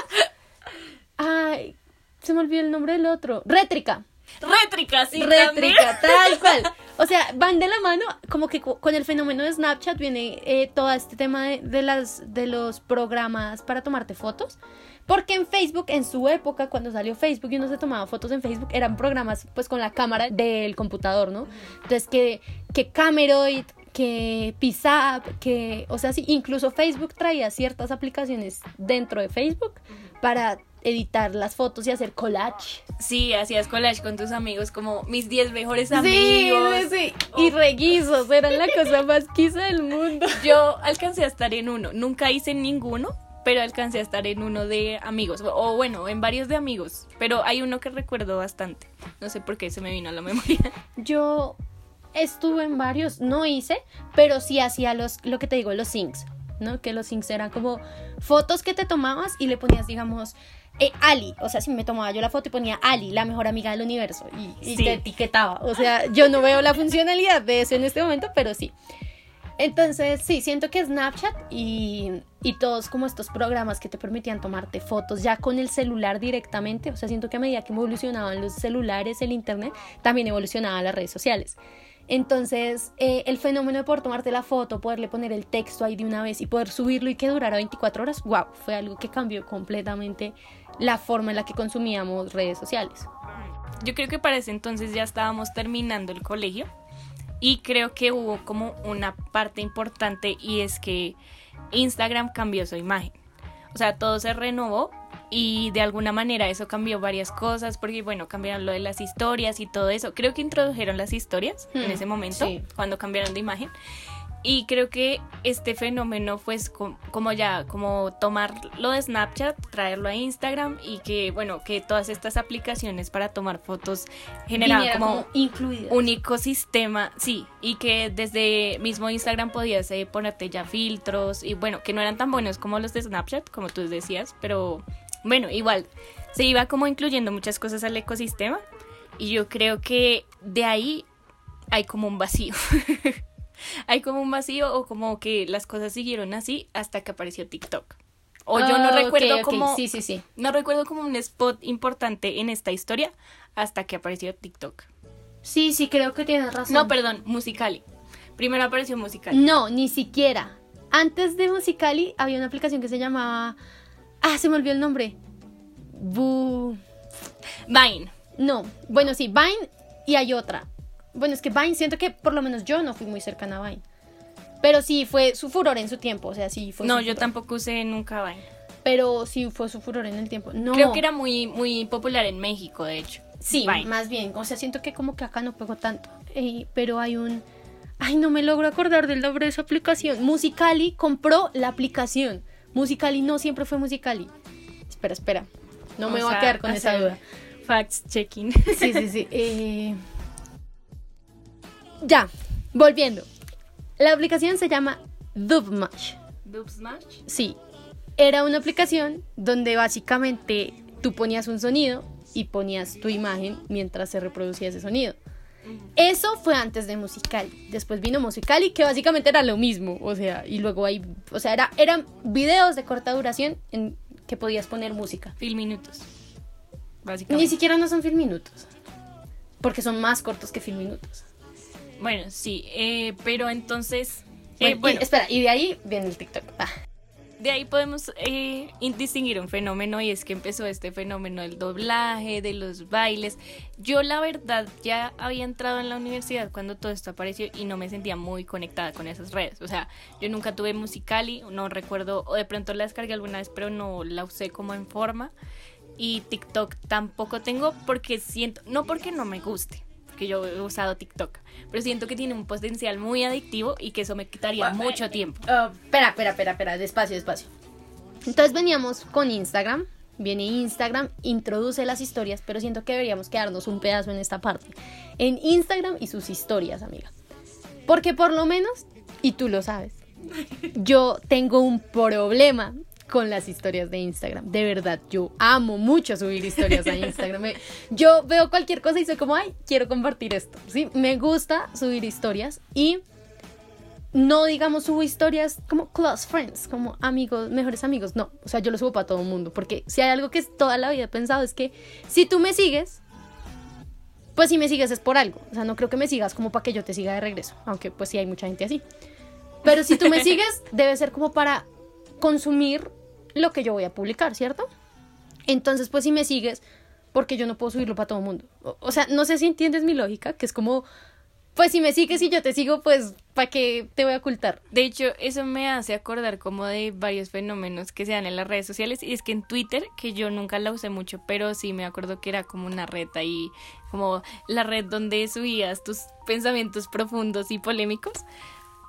<laughs> Ay, se me olvidó el nombre del otro. Rétrica. Rétrica, sí. Rétrica, tal cual. <laughs> O sea, van de la mano, como que con el fenómeno de Snapchat viene eh, todo este tema de, las, de los programas para tomarte fotos. Porque en Facebook, en su época, cuando salió Facebook y uno se tomaba fotos en Facebook, eran programas pues con la cámara del computador, ¿no? Entonces que, que Cameroid, que Pisap, que, o sea, sí, incluso Facebook traía ciertas aplicaciones dentro de Facebook para editar las fotos y hacer collage. Sí, hacías collage con tus amigos, como mis 10 mejores amigos. Sí, sí, y reguizos, eran la cosa <laughs> más quisa del mundo. Yo alcancé a estar en uno, nunca hice ninguno, pero alcancé a estar en uno de amigos, o bueno, en varios de amigos, pero hay uno que recuerdo bastante, no sé por qué se me vino a la memoria. <laughs> Yo estuve en varios, no hice, pero sí hacía los, lo que te digo, los syncs. ¿no? Que los syncs eran como fotos que te tomabas y le ponías, digamos, eh, Ali, o sea, si me tomaba yo la foto y ponía Ali, la mejor amiga del universo, y, te etiquetaba. O sea, yo no veo la funcionalidad de eso en este momento, pero sí. Entonces, sí, siento que Snapchat y, y, todos como estos programas que te permitían tomarte fotos ya con el celular directamente, o sea, siento que a medida que evolucionaban los celulares, el Internet, también evolucionaban las redes sociales. Entonces, eh, el fenómeno de poder tomarte la foto, poderle poner el texto ahí de una vez y poder subirlo y que durara 24 horas, wow, fue algo que cambió completamente la forma en la que consumíamos redes sociales. Yo creo que para ese entonces ya estábamos terminando el colegio y creo que hubo como una parte importante y es que Instagram cambió su imagen. O sea, todo se renovó y de alguna manera eso cambió varias cosas porque bueno cambiaron lo de las historias y todo eso creo que introdujeron las historias en hmm, ese momento cuando cambiaron de imagen y creo que este fenómeno fue como ya como tomar lo de Snapchat traerlo a Instagram y que bueno que todas estas aplicaciones para tomar fotos generaban como, un ecosistema sí y que desde mismo Instagram podías eh, ponerte ya filtros y bueno que no eran tan buenos como los de Snapchat como tú decías pero bueno, igual, se iba como incluyendo muchas cosas al ecosistema y yo creo que de ahí hay como un vacío. <laughs> hay como un vacío o como que las cosas siguieron así hasta que apareció TikTok. O yo no recuerdo como sí, sí, sí. no recuerdo como un spot importante en esta historia hasta que apareció TikTok. Sí, sí, creo que tienes razón. No, perdón, Musicali. Primero apareció Musicali. No, ni siquiera. Antes de Musicali había una aplicación que se llamaba Ah, se me olvidó el nombre. Bu... Vine. No, bueno, sí, Vine y hay otra. Bueno, es que Vine, siento que por lo menos yo no fui muy cercana a Vine. Pero sí fue su furor en su tiempo, o sea, sí fue. No, yo tampoco usé nunca Vine. Pero sí fue su furor en el tiempo. No. Creo que era muy, muy popular en México, de hecho. Sí, más bien. O sea, siento que como que acá no pegó tanto. Eh, pero hay un. Ay, no me logro acordar del nombre de esa aplicación. Musicali compró la aplicación. Musicali no siempre fue Musicali. Espera, espera. No me voy a quedar con esa duda. Facts checking. Sí, sí, sí. Eh, ya, volviendo. La aplicación se llama Dubsmash. ¿Dubsmash? Sí. Era una aplicación donde básicamente tú ponías un sonido y ponías tu imagen mientras se reproducía ese sonido. Eso fue antes de Musicali. Después vino Musicali, que básicamente era lo mismo. O sea, y luego hay. O sea, era, eran videos de corta duración en que podías poner música. Film minutos. Ni Básicamente. siquiera no son film minutos. Porque son más cortos que film minutos. Bueno, sí, eh, pero entonces. eh, Bueno, y- espera, y de ahí viene el TikTok. Ah. De ahí podemos eh, in- distinguir un fenómeno y es que empezó este fenómeno del doblaje, de los bailes. Yo la verdad ya había entrado en la universidad cuando todo esto apareció y no me sentía muy conectada con esas redes. O sea, yo nunca tuve Musicali, no recuerdo, o de pronto la descargué alguna vez, pero no la usé como en forma. Y TikTok tampoco tengo porque siento, no porque no me guste, porque yo he usado TikTok, pero siento que tiene un potencial muy adictivo y que eso me quitaría mucho tiempo. Ah, espera, espera, espera, espera, despacio, despacio. Entonces veníamos con Instagram. Viene Instagram, introduce las historias, pero siento que deberíamos quedarnos un pedazo en esta parte. En Instagram y sus historias, amiga. Porque por lo menos, y tú lo sabes, yo tengo un problema con las historias de Instagram. De verdad, yo amo mucho subir historias a Instagram. <laughs> Yo veo cualquier cosa y soy como, ay, quiero compartir esto. ¿sí? Me gusta subir historias y no digamos subo historias como close friends, como amigos, mejores amigos, no, o sea, yo lo subo para todo el mundo, porque si hay algo que toda la vida he pensado es que si tú me sigues, pues si me sigues es por algo, o sea, no creo que me sigas como para que yo te siga de regreso, aunque pues sí hay mucha gente así. Pero si tú me <laughs> sigues, debe ser como para consumir lo que yo voy a publicar, ¿cierto? Entonces, pues si me sigues, porque yo no puedo subirlo para todo el mundo. O, o sea, no sé si entiendes mi lógica, que es como, pues si me sigues y yo te sigo, pues ¿para qué te voy a ocultar? De hecho, eso me hace acordar como de varios fenómenos que se dan en las redes sociales. Y es que en Twitter, que yo nunca la usé mucho, pero sí me acuerdo que era como una red ahí, como la red donde subías tus pensamientos profundos y polémicos.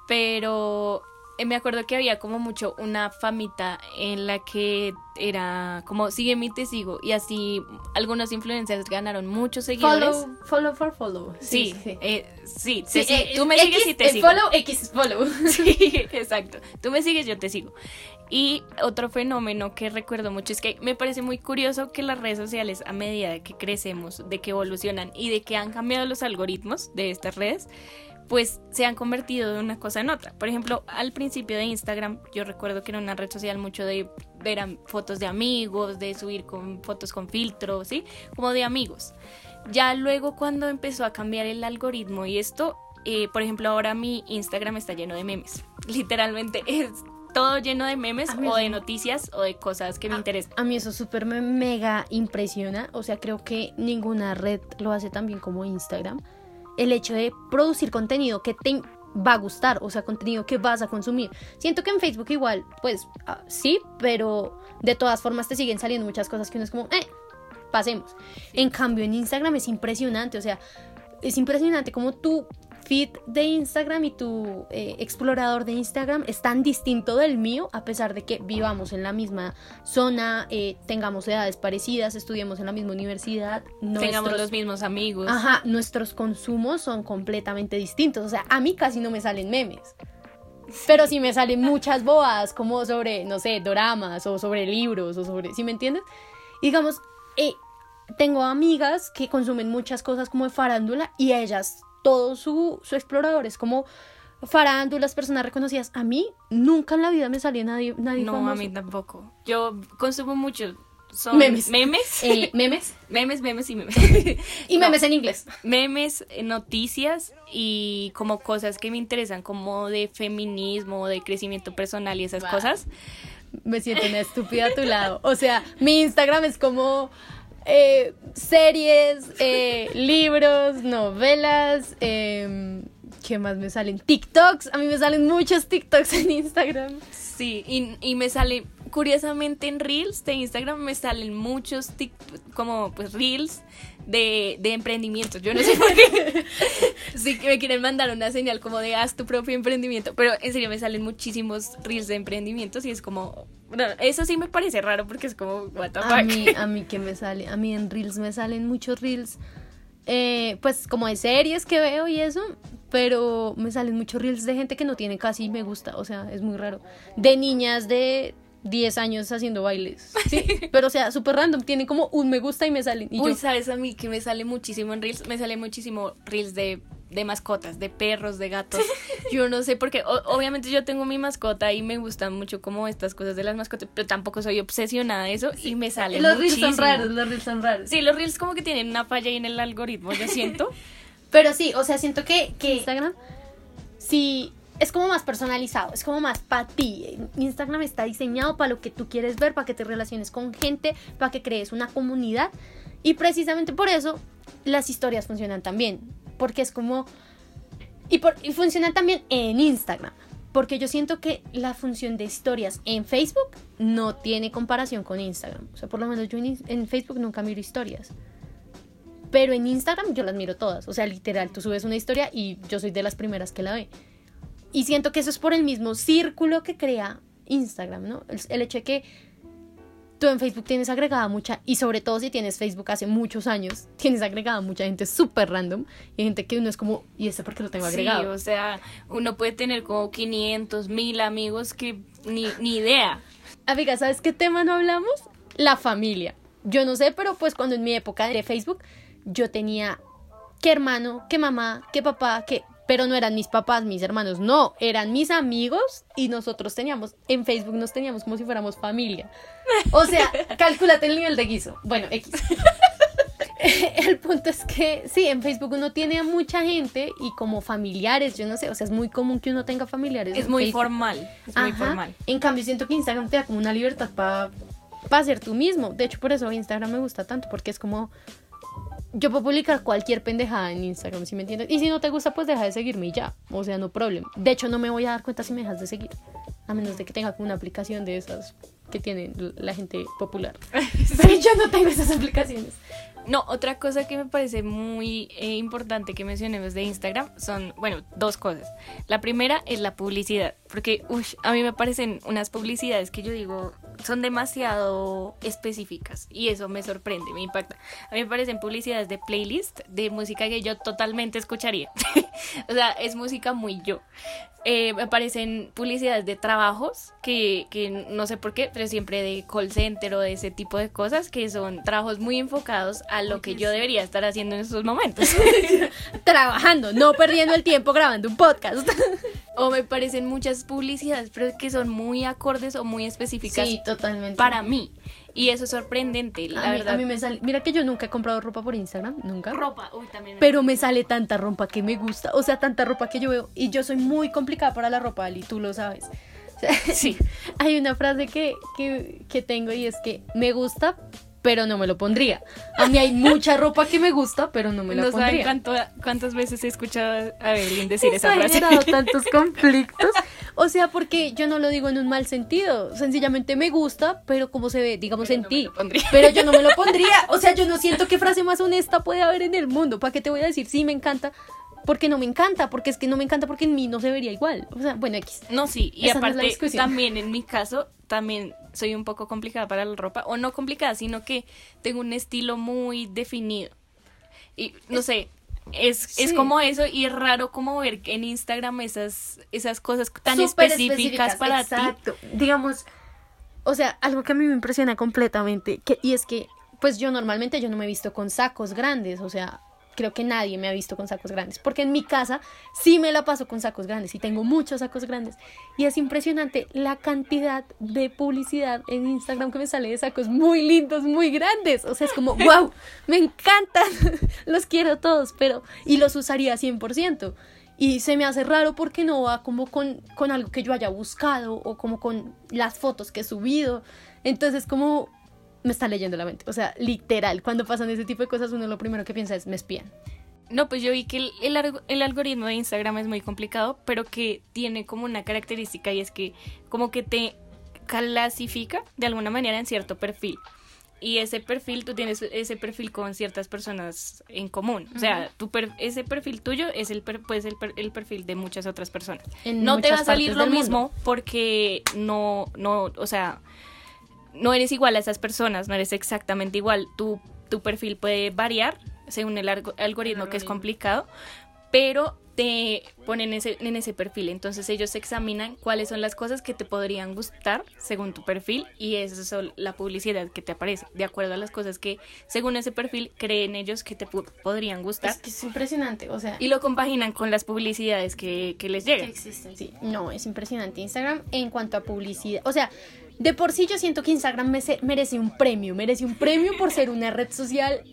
Pero me acuerdo que había como mucho una famita en la que era como sígueme y te sigo. Y así algunos influencers ganaron muchos seguidores. Follow, follow for follow. Sí, eh, sí, Sí, te si- eh, tú me X sigues y te sigo. follow, X follow. <laughs> Sí, <laughs> exacto. Tú me sigues, yo te sigo. Y otro fenómeno que recuerdo mucho es que me parece muy curioso que las redes sociales, a medida de que crecemos, de que evolucionan y de que han cambiado los algoritmos de estas redes, pues se han convertido de una cosa en otra. Por ejemplo, al principio de Instagram, yo recuerdo que era una red social mucho de ver fotos de amigos, de subir con fotos con filtro, ¿sí? Como de amigos. Ya luego cuando empezó a cambiar el algoritmo y esto, eh, por ejemplo, ahora mi Instagram está lleno de memes. <laughs> Literalmente es todo lleno de memes o de noticias o de cosas que me interesan. A mí eso súper me mega impresiona. O sea, creo que ninguna red lo hace tan bien como Instagram. El hecho de producir contenido que te va a gustar, o sea, contenido que vas a consumir. Siento que en Facebook igual, pues ah, sí, pero de todas formas te siguen saliendo muchas cosas que uno es como, eh, pasemos. En cambio, en Instagram es impresionante, o sea, es impresionante como tu feed de Instagram y tu eh, explorador de Instagram es tan distinto del mío, a pesar de que vivamos en la misma zona, eh, tengamos edades parecidas, estudiemos en la misma universidad, Tengamos nuestros- los mismos amigos. Ajá, nuestros consumos son completamente distintos. O sea, a mí casi no me salen memes. Pero sí me salen muchas boas, como sobre, no sé, doramas o sobre libros o sobre. ¿Sí me entiendes? Y digamos, eh, tengo amigas que consumen muchas cosas como de farándula y ellas todo su, su explorador es como farándulas, personas reconocidas. A mí nunca en la vida me salió nadie, nadie No, a famoso. mí tampoco. Yo consumo mucho. Son Memes. Memes. Eh, memes <laughs> memes, memes y memes. <laughs> y No. memes en inglés. memes, eh, noticias y como cosas que me interesan, como de feminismo, de crecimiento personal y esas Wow. cosas. Me siento una estúpida a tu lado. O sea, mi Instagram es como eh, series, eh, libros, novelas. em, ¿Qué más me salen? TikToks. A mí me salen muchos TikToks en Instagram. Sí, y, y me sale, curiosamente en Reels de Instagram me salen muchos tic- como pues Reels de, de emprendimientos. Yo no sé por qué. <laughs> sí que me quieren mandar una señal como de haz tu propio emprendimiento, pero en serio me salen muchísimos Reels de emprendimientos y es como, eso sí me parece raro porque es como, what the A fuck. mí, <laughs> a mí, ¿qué me sale? A mí en Reels me salen muchos Reels. eh, pues como de series que veo y eso, pero me salen muchos reels de gente que no tiene casi me gusta, o sea, es muy raro. De niñas de 10 años haciendo bailes. Sí, <laughs> pero o sea, súper random. Tiene como un me gusta y me salen. Y Uy, yo, ¿sabes a mí que me sale muchísimo en Reels? Me sale muchísimo Reels de, de mascotas, de perros, de gatos. <laughs> Yo no sé, porque o- obviamente yo tengo mi mascota y me gustan mucho como estas cosas de las mascotas, pero tampoco soy obsesionada de eso y me sale los reels son raros, los reels son raros. Sí, los Reels como que tienen una falla ahí en el algoritmo, yo siento. <laughs> Pero sí, o sea, siento que, que Instagram sí es como más personalizado, es como más para ti. Instagram está diseñado para lo que tú quieres ver, para que te relaciones con gente, para que crees una comunidad. Y precisamente por eso las historias funcionan también. Porque es como... Y, por, y funcionan también en Instagram. Porque yo siento que la función de historias en Facebook no tiene comparación con Instagram. O sea, por lo menos yo en, Facebook nunca miro historias. Pero en Instagram yo las miro todas. O sea, literal, tú subes una historia y yo soy de las primeras que la ve. Y siento que eso es por el mismo círculo que crea Instagram, ¿no? El hecho de que tú en Facebook tienes agregada mucha, y sobre todo si tienes Facebook hace muchos años, <laughs> tienes agregada mucha gente súper random y gente que uno es como, ¿y este por qué lo tengo Sí, agregado? o sea, uno puede tener como 500 mil amigos que ni, ni idea. Amiga, ¿sabes qué tema no hablamos? La familia. Yo no sé, pero pues cuando en mi época de Facebook yo tenía que hermano, que mamá, que papá, que... Pero no eran mis papás, mis hermanos, no, eran mis amigos y nosotros teníamos, en Facebook nos teníamos como si fuéramos familia. O sea, <laughs> cálculate el nivel de guiso. Bueno, X. <laughs> El punto es que sí, en Facebook uno tiene a mucha gente y como familiares, yo no sé, o sea, es muy común que uno tenga familiares. Es muy Facebook. formal, es muy Ajá. formal. En cambio, siento que Instagram te da como una libertad para pa ser tú mismo. De hecho, por eso Instagram me gusta tanto, porque es como. Yo puedo publicar cualquier pendejada en Instagram, si me entiendes? Y si no te gusta, pues deja de seguirme y ya. O sea, no problema. De hecho, no me voy a dar cuenta si me dejas de seguir. A menos de que tenga como una aplicación de esas que tiene la gente popular. <laughs> Pero yo no tengo esas aplicaciones. No, otra cosa que me parece muy eh, importante que mencionemos de Instagram son, bueno, dos cosas. La primera es la publicidad, porque uy, a mí me parecen unas publicidades que yo digo son demasiado específicas y eso me sorprende, me impacta. A mí me parecen publicidades de playlist de música que yo totalmente escucharía. <laughs> o sea, es música muy yo. Eh, me parecen publicidades de trabajos que, que no sé por qué, pero siempre de call center o de ese tipo de cosas que son trabajos muy enfocados a lo que yo debería estar haciendo en estos momentos. <laughs> Trabajando, no perdiendo el tiempo grabando un podcast. o me parecen muchas publicidades, pero que son muy acordes o muy específicas Sí, totalmente. para mí. Y eso es sorprendente, la a mí, verdad. a mí me sale. Mira que yo nunca he comprado ropa por Instagram, nunca. Ropa, uy, también. Pero me sale tanta ropa que me gusta, o sea, tanta ropa que yo veo. Y yo soy muy complicada para la ropa, Ali, tú lo sabes. O sea, Sí. <laughs> Hay una frase que, que, que tengo y es que me gusta, pero no me lo pondría. A mí hay mucha ropa que me gusta, pero no me la No saben pondría. cuánto, cuántas veces he escuchado a Evelyn decir esa ha frase. generado tantos <laughs> conflictos. O sea, porque yo no lo digo en un mal sentido. Sencillamente me gusta, pero como se ve, digamos, Pero en no ti. Pero yo no me lo pondría. O sea, yo no siento qué frase más honesta puede haber en el mundo. ¿Para qué te voy a decir? Sí, me encanta. Porque no me encanta. Porque es que no me encanta porque en mí no se vería igual. O sea, bueno, X. No, sí, y Esa no aparte discusión. también en mi caso, también soy un poco complicada para la ropa, o no complicada, sino que tengo un estilo muy definido. Y no sé, es, es como eso, y es raro como ver en Instagram esas, esas cosas tan Súper específicas, para ti. exacto. Digamos, o sea, algo que a mí me impresiona completamente, que, y es que, pues yo normalmente yo no me he visto con sacos grandes, o sea, creo que nadie me ha visto con sacos grandes, porque en mi casa sí me la paso con sacos grandes y tengo muchos sacos grandes. Y es impresionante la cantidad de publicidad en Instagram que me sale de sacos muy lindos, muy grandes. O sea, es como, wow, me encantan, <laughs> los quiero todos, pero, y los usaría 100%. Y se me hace raro porque no va como con, con algo que yo haya buscado o como con las fotos que he subido. Entonces, como me está leyendo la mente. O sea, literal, cuando pasan ese tipo de cosas, uno lo primero que piensa es me espían. No, pues yo vi que el, el, alg- el algoritmo de Instagram es muy complicado, pero que tiene como una característica y es que como que te clasifica de alguna manera en cierto perfil. Y ese perfil, tú tienes ese perfil con ciertas personas en común. O sea, tu per- ese perfil tuyo es el per- ser el, per- el perfil de muchas otras personas. En no te va a salir lo mismo porque no, no, o sea, no eres igual a esas personas, no eres exactamente igual. Tu, tu perfil puede variar según el algo- algoritmo que es complicado, pero te ponen ese, en ese perfil. Entonces ellos examinan cuáles son las cosas que te podrían gustar según tu perfil y esa es la publicidad que te aparece, de acuerdo a las cosas que según ese perfil creen ellos que te podrían gustar. Es que es impresionante, o sea... Y lo compaginan con las publicidades que, que les llegan. Que existen, sí. No, es impresionante Instagram en cuanto a publicidad. O sea, de por sí yo siento que Instagram merece un premio, merece un premio por ser una red social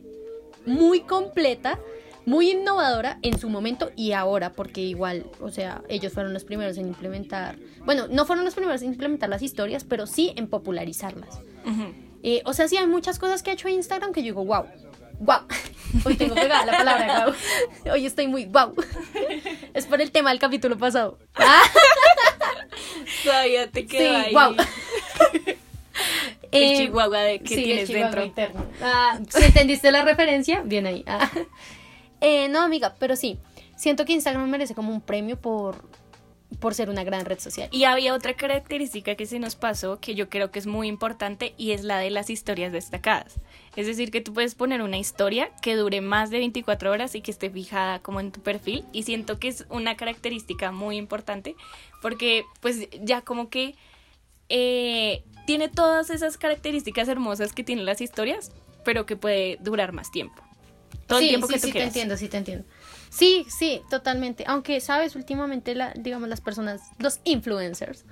muy completa muy innovadora en su momento y ahora, porque igual, o sea, ellos fueron los primeros en implementar, bueno, no fueron los primeros en implementar las historias, pero sí en popularizarlas. Eh, o sea, sí hay muchas cosas que ha hecho Instagram que yo digo, wow, wow. <laughs> Hoy tengo pegada la palabra wow. Hoy estoy muy wow. Es por el tema del capítulo pasado. <laughs> Todavía te queda sí, Wow. El eh, chihuahua de que tienes dentro. Interno. Ah, si entendiste la referencia, bien ahí. Ah. Eh, no, amiga, pero sí. Siento que Instagram merece como un premio por, por ser una gran red social. Y había otra característica que se nos pasó que yo creo que es muy importante y es la de las historias destacadas. Es decir, que tú puedes poner una historia que dure más de 24 horas y que esté fijada como en tu perfil y siento que es una característica muy importante porque pues ya como que eh, tiene todas esas características hermosas que tienen las historias, pero que puede durar más tiempo todo el tiempo que tú sí, te entiendo, sí te entiendo. Sí, sí, totalmente. Aunque, sabes, últimamente, la, digamos, las personas, los influencers,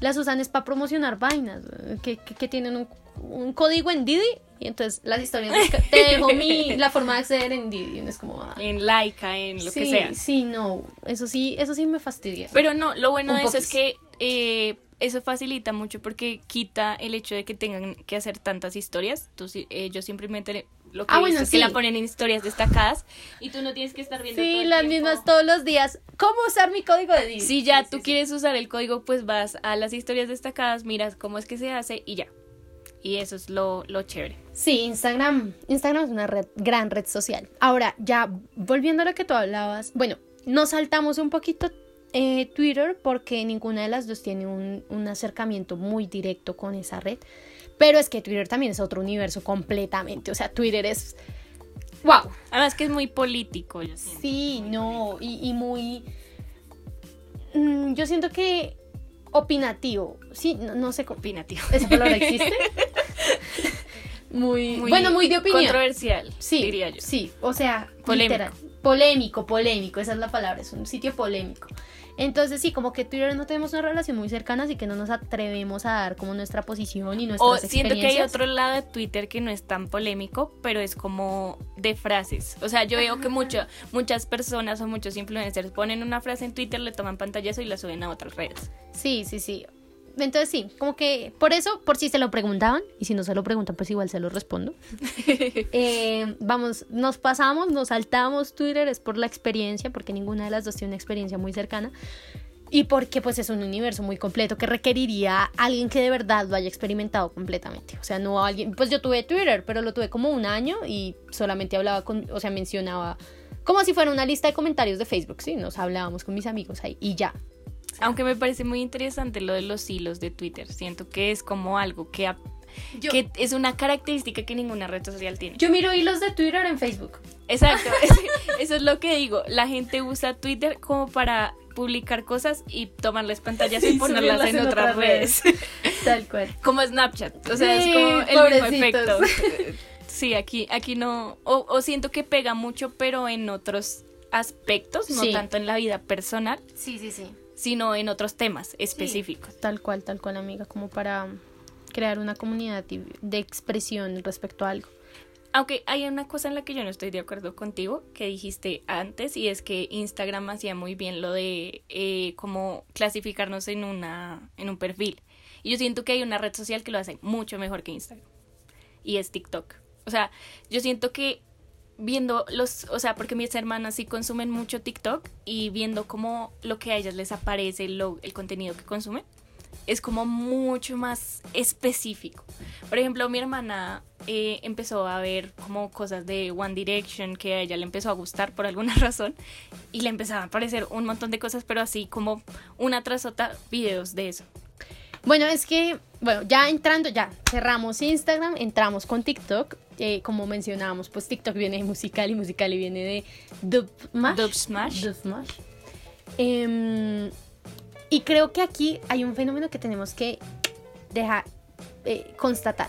las usan es para promocionar vainas que, que, tienen un, código en Didi y entonces las historias te dejo mi, la forma de acceder en Didi es como ah. en Laika en lo que sea. sí no eso sí eso sí me fastidia. Pero no lo bueno de eso es que eh, eso facilita mucho porque quita el hecho de que tengan que hacer tantas historias. Entonces ellos simplemente lo que, ah, bueno, sí. que la ponen en historias destacadas y tú no tienes que estar viendo. Sí, las mismas todos los días. ¿Cómo usar mi código de Disney? Si ya tú quieres usar el código, pues vas a las historias destacadas, miras cómo es que se hace y ya. Y eso es lo, lo chévere. Sí, Instagram. Instagram es una red, gran red social. Ahora, ya volviendo a lo que tú hablabas, bueno, nos saltamos un poquito eh, Twitter porque ninguna de las dos tiene un, un acercamiento muy directo con esa red. Pero es que Twitter también es otro universo completamente. O sea, Twitter es. ¡Wow! Además que es muy político. sí, no. Y, muy. Mm, yo siento que. Opinativo. Sí, no, sé. Opinativo. ¿Esa palabra <laughs> existe? muy, Bueno, muy de opinión. Controversial. Sí, diría yo. Sí, o sea. Polémico. Polémico, polémico. Esa es la palabra. Es un sitio polémico. Entonces sí, como que Twitter no tenemos una relación muy cercana, así que no nos atrevemos a dar como nuestra posición y nuestras o siento que hay otro lado de Twitter que no es tan polémico, pero es como de frases. O sea, yo veo que mucho, muchas personas o muchos influencers ponen una frase en Twitter, le toman pantallazo y la suben a otras redes. Sí, sí, sí. Entonces sí, como que por eso, por si se lo preguntaban, y si no se lo preguntan, pues igual se lo respondo. <laughs> Eh, vamos, nos pasamos, nos saltamos Twitter, es por la experiencia, porque ninguna de las dos tiene una experiencia muy cercana. Y porque pues es un universo muy completo que requeriría a alguien que de verdad lo haya experimentado completamente. O sea, no alguien, pues yo tuve Twitter, pero lo tuve como un año y solamente hablaba con, o sea, mencionaba como si fuera una lista de comentarios de Facebook, ¿sí? Nos hablábamos con mis amigos ahí y ya. Aunque me parece muy interesante lo de los hilos de Twitter. Siento que es como algo que, que es una característica que ninguna red social tiene. Yo miro hilos de Twitter en Facebook. Exacto, <laughs> eso es lo que digo. La gente usa Twitter como para publicar cosas y tomarles pantallas y ponerlas en, otras redes. <laughs> Tal cual. Como Snapchat. O sea, es como el mismo efecto. <laughs> Sí, aquí, aquí no. O, siento que pega mucho, pero en otros aspectos, no tanto en la vida personal. Sí, sí, sí sino en otros temas específicos. tal cual, tal cual, amiga, como para crear una comunidad de expresión respecto a algo. Aunque hay una cosa en la que yo no estoy de acuerdo contigo, que dijiste antes, y es que Instagram hacía muy bien lo de eh, como clasificarnos en, una, en un perfil. Y yo siento que hay una red social que lo hace mucho mejor que Instagram. Y es TikTok. O sea, yo siento que viendo los, o sea, porque mis hermanas sí consumen mucho TikTok y viendo como lo que a ellas les aparece, lo, el contenido que consumen, es como mucho más específico. Por ejemplo, mi hermana eh, empezó a ver como cosas de One Direction que a ella le empezó a gustar por alguna <laughs> razón y le empezaban a aparecer un montón de cosas, pero así como una tras otra videos de eso. Bueno, es que, bueno, ya entrando, ya cerramos Instagram, entramos con TikTok eh, como mencionábamos, pues TikTok viene de musical y musical y viene de Dub Smash. Dub Smash. Em, y creo que aquí hay un fenómeno que tenemos que dejar eh, constatar.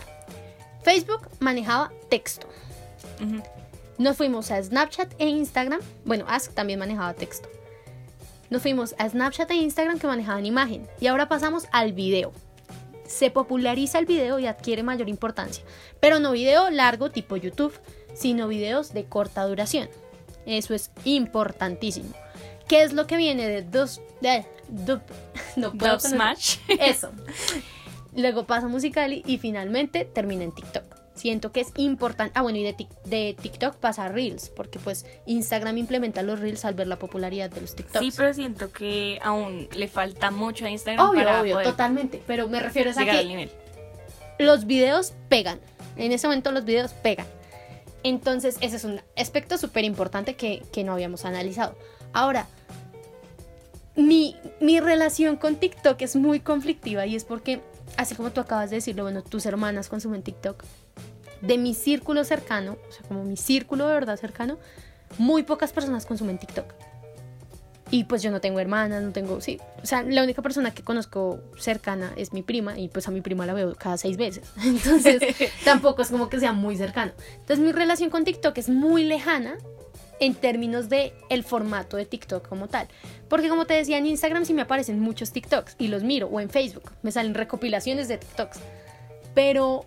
Facebook manejaba texto. Nos fuimos a Snapchat e Instagram. Bueno, Ask también manejaba texto. Nos fuimos a Snapchat e Instagram que manejaban imagen. Y ahora pasamos al video. Se populariza el video y adquiere mayor importancia. Pero no video largo tipo YouTube, sino videos de corta duración. Eso es importantísimo. ¿Qué es lo que viene de dos... De, <laughs> no puedo Smash. Eso. Luego pasa musical y finalmente termina en TikTok siento que es importante. Ah, bueno, y de, TikTok pasa a Reels, porque pues Instagram implementa los Reels al ver la popularidad de los TikToks. Sí, pero siento que aún le falta mucho a Instagram obvio, para obvio, totalmente. Pero me refiero a que los videos pegan. En ese momento los videos pegan. Entonces, ese es un aspecto súper importante que, que no habíamos analizado. Ahora, mi, mi relación con TikTok es muy conflictiva y es porque, así como tú acabas de decirlo, bueno, tus hermanas consumen TikTok de mi círculo cercano, o sea, como mi círculo de verdad cercano, muy pocas personas consumen TikTok. Y pues yo no tengo hermanas, no tengo, sí, o sea, la única persona que conozco cercana es mi prima y pues a mi prima la veo cada seis veces. <laughs> Entonces <laughs> tampoco es como que sea muy cercano. Entonces mi relación con TikTok es muy lejana en términos de el formato de TikTok como tal. Porque como te decía en Instagram sí me aparecen muchos TikToks y los miro o en Facebook me salen recopilaciones de TikToks. Pero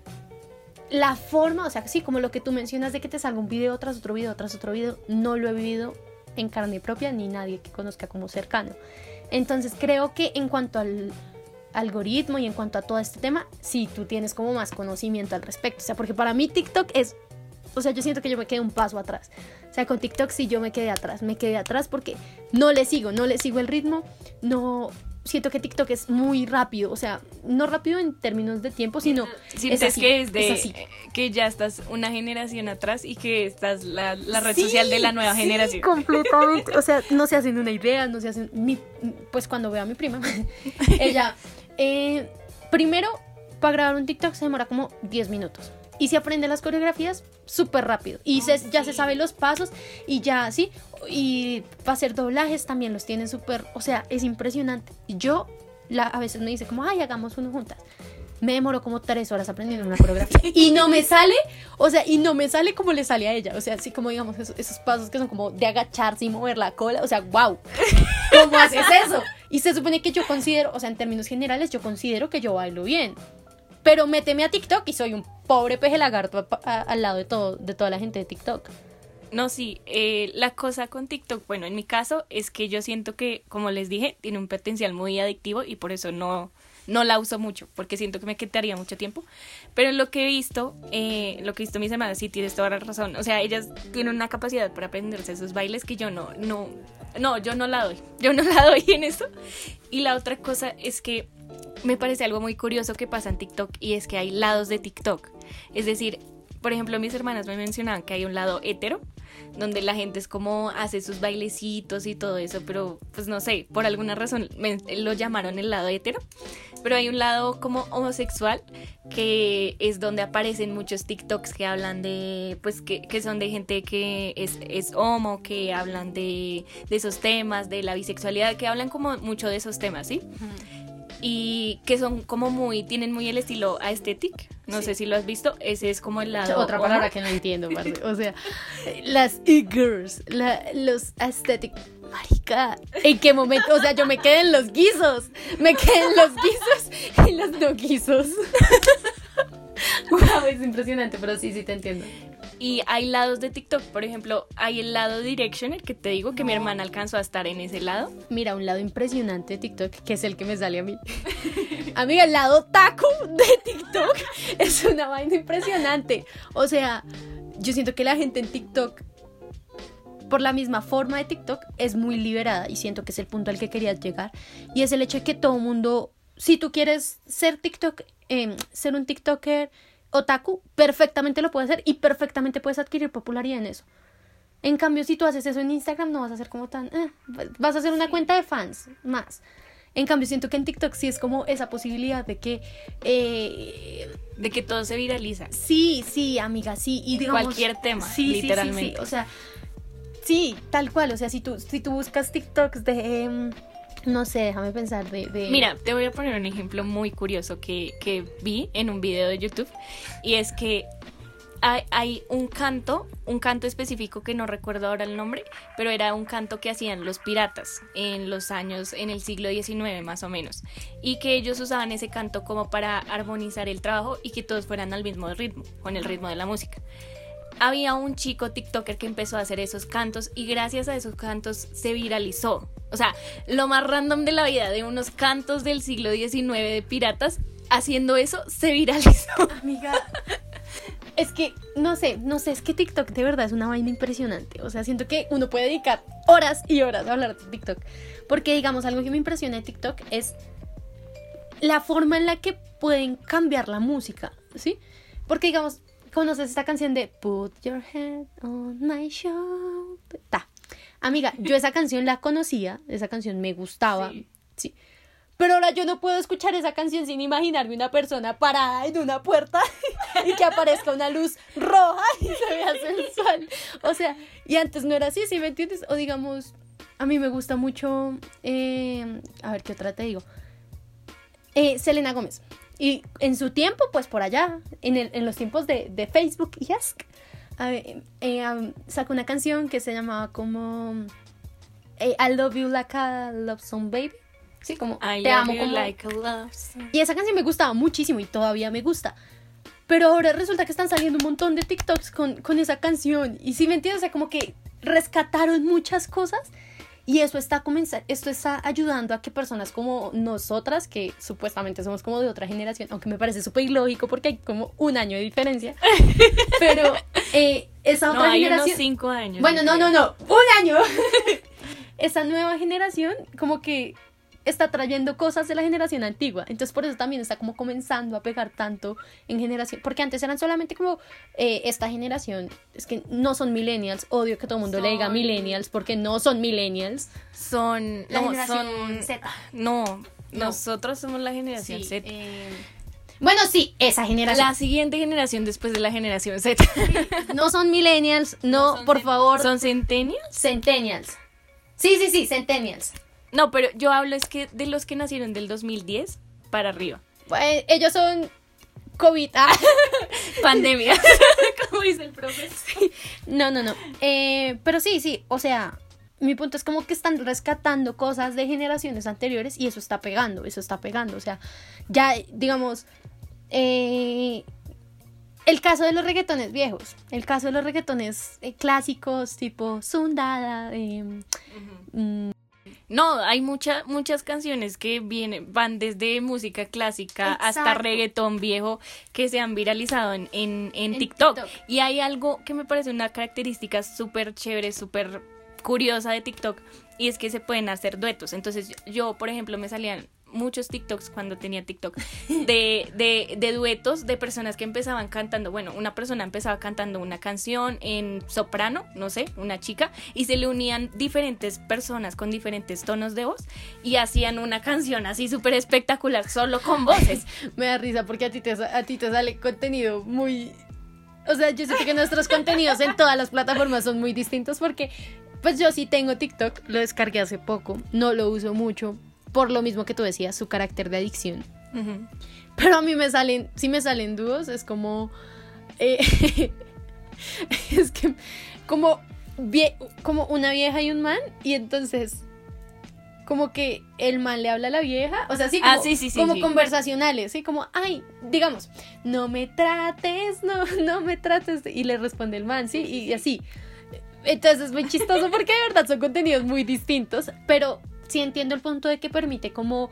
la forma, o sea, sí, como lo que tú mencionas de que te salga un video tras otro video tras otro video, no lo he vivido en carne propia ni nadie que conozca como cercano. Entonces creo que en cuanto al algoritmo y en cuanto a todo este tema, sí, tú tienes como más conocimiento al respecto. O sea, porque para mí TikTok es, o sea, yo siento que yo me quedé un paso atrás. O sea, con TikTok sí yo me quedé atrás, me quedé atrás porque no le sigo, no le sigo el ritmo, no, siento que TikTok es muy rápido, o sea, no rápido en términos de tiempo, sino es que es de que ya estás una generación atrás y que estás la, la red social de la nueva generación. Completamente, <laughs> o sea, no se hacen una idea, no se hacen ni pues cuando veo a mi prima, <laughs> ella eh, primero para grabar un TikTok se demora como 10 minutos y se aprende las coreografías súper rápido. Y ya se sabe los pasos y ya sí y para hacer doblajes también los tienen súper o sea es impresionante. Yo la, a veces me dice como ay hagamos uno juntas me demoró como tres horas aprendiendo una coreografía. <laughs> Y no me sale o sea y no me sale como le sale a ella. O sea así como digamos esos, esos pasos que son como de agacharse y mover la cola. O sea wow <laughs> cómo haces eso y se supone que yo considero o sea en términos generales yo considero que yo bailo bien. Pero méteme a TikTok y soy un pobre peje lagarto al lado de, todo, de toda la gente de TikTok. No, sí, eh, la cosa con TikTok, bueno, en mi caso es que yo siento que, como les dije, tiene un potencial muy adictivo y por eso no, no la uso mucho, porque siento que me quitaría mucho tiempo. Pero lo que he visto, eh, lo que he visto mis hermanas, sí tienes toda la razón. O sea, ellas tienen una capacidad para aprenderse esos bailes que yo no, no, no, yo no la doy. Yo no la doy en eso. Y la otra cosa es que me parece algo muy curioso que pasa en TikTok y es que hay lados de TikTok. Es decir, por ejemplo, mis hermanas me mencionaban que hay un lado hetero, donde la gente es como hace sus bailecitos y todo eso, pero pues no sé, por alguna razón lo llamaron el lado hetero. Pero hay un lado como homosexual que es donde aparecen muchos TikToks que hablan de, pues que, que son de gente que es, es homo, que hablan de, de, esos temas, de la bisexualidad, que hablan como mucho de esos temas, ¿sí? Y que son como muy, tienen muy el estilo aesthetic. No sé si lo has visto, ese es como el lado. Otra palabra que no entiendo, <laughs> O sea, las e-girls, los aesthetic. Marica, ¿en qué momento? O sea, yo me quedé en los guisos. Me quedé en los guisos y los no guisos. <laughs> <laughs> wow, es impresionante, pero sí, sí te entiendo. Y hay lados de TikTok, por ejemplo, hay el lado Directioner, que te digo que mi hermana alcanzó a estar en ese lado. Mira, un lado impresionante de TikTok, que es el que me sale a mí. <laughs> Amiga, el lado taco de TikTok <laughs> es una vaina impresionante. O sea, yo siento que la gente en TikTok, por la misma forma de TikTok, es muy liberada y siento que es el punto al que querías llegar. Y es el hecho de que todo mundo, si tú quieres ser TikTok, eh, ser un TikToker, otaku perfectamente lo puede hacer y perfectamente puedes adquirir popularidad en eso. En cambio, si tú haces eso en Instagram, no vas a ser como tan... Eh, vas a hacer una cuenta de fans más. En cambio, siento que en TikTok sí es como esa posibilidad de que... Eh, de que todo se viraliza. Sí, sí, amiga, sí. Y Cualquier tema, literalmente. o sea, Sí, tal cual. O sea, si tú, si tú buscas TikToks de. em, no sé, déjame pensar de. de- Mira, te voy a poner un ejemplo muy curioso que, que vi en un video de YouTube y es que hay, hay un canto, un canto específico que no recuerdo ahora el nombre, pero era un canto que hacían los piratas en los años, en el siglo XIX más o menos, y que ellos usaban ese canto como para armonizar el trabajo y que todos fueran al mismo ritmo, con el ritmo de la música. Había un chico TikToker que empezó a hacer esos cantos y gracias a esos cantos se viralizó. O sea, lo más random de la vida, de unos cantos del siglo XIX de piratas, haciendo eso se viralizó. <laughs> Amiga. Es que, no sé, no sé, es que TikTok de verdad es una vaina impresionante. O sea, siento que uno puede dedicar horas y horas a hablar de TikTok. Porque, digamos, algo que me impresiona de TikTok es la forma en la que pueden cambiar la música, ¿sí? Porque, digamos, conoces esta canción de Put Your Head on My Shoulder. Ta. Amiga, yo esa canción la conocía, esa canción me gustaba, Sí. sí. Pero ahora yo no puedo escuchar esa canción sin imaginarme una persona parada en una puerta <laughs> y que aparezca una luz roja y se vea sensual. O sea, y antes no era así, ¿sí me entiendes? O digamos, a mí me gusta mucho, eh, a ver qué otra te digo, Eh, Selena Gómez. Y en su tiempo, pues por allá, en, el- en los tiempos de, de Facebook y Ask, ver, eh, um, sacó una canción que se llamaba como eh, I Love You Like a Love Song Baby. Sí, como I te love amo you como... like a love song. Y esa canción me gustaba muchísimo y todavía me gusta. Pero ahora resulta que están saliendo un montón de TikToks con, con esa canción. Y si me entiendes, o sea, como que rescataron muchas cosas. Y eso está comenzando, esto está ayudando a que personas como nosotras, que supuestamente somos como de otra generación, aunque me parece súper ilógico porque hay como un año de diferencia. <laughs> pero eh, esa No, otra hay unos generación. cinco años. Bueno, no, no, no, un año. <laughs> Esa nueva generación como que está trayendo cosas de la generación antigua. Entonces por eso también está como comenzando a pegar tanto en generación. Porque antes eran solamente como eh, esta generación. Es que no son millennials. Odio que todo el mundo le diga Son- millennials porque no son millennials. Son. La no, generación son. Z. No, nosotros somos la generación Sí, Z. eh, Bueno, sí, esa generación. La siguiente generación después de la generación Z. <laughs> No son millennials. No, son por favor. ¿Son centennials? centennials. Sí, sí, sí, centennials. No, pero yo hablo es que de los que nacieron del 2010 para arriba. Ellos son COVID. Ah. <laughs> Pandemia. <laughs> Como dice el profe. No, no, no. Eh, pero sí, sí, o sea, mi punto es como que están rescatando cosas de generaciones anteriores y eso está pegando, eso está pegando. O sea, ya, digamos, eh, el caso de los reggaetones viejos, el caso de los reggaetones eh, clásicos tipo Sundada, eh, mm, No, hay mucha, muchas canciones que vienen, van desde música clásica hasta reggaetón viejo que se han viralizado en, en, en En TikTok. TikTok. Y hay algo que me parece una característica súper chévere, súper curiosa de TikTok, y es que se pueden hacer duetos. Entonces yo, por ejemplo, me salían muchos TikToks cuando tenía TikTok de, de, de duetos de personas que empezaban cantando. Bueno, una persona empezaba cantando una canción en soprano, no sé, una chica, y se le unían diferentes personas con diferentes tonos de voz y hacían una canción así súper espectacular solo con voces. <laughs> me da risa porque a ti, te, a ti te sale contenido muy... O sea, yo siento que nuestros contenidos en todas las plataformas son muy distintos porque, pues yo sí tengo TikTok, lo descargué hace poco, no lo uso mucho, por lo mismo que tú decías, su carácter de adicción. Pero a mí me salen, si me salen dúos, es como... eh, <laughs> es que como, vie- como una vieja y un man, y entonces como que el man le habla a la vieja, o sea, sí, como, Ah, sí, sí, sí, como conversacionales, sí, como, ay, digamos, no me trates, no, <laughs> no me trates, y le responde el man, sí, y así. Entonces es muy chistoso porque de verdad son contenidos muy distintos, pero sí entiendo el punto de que permite como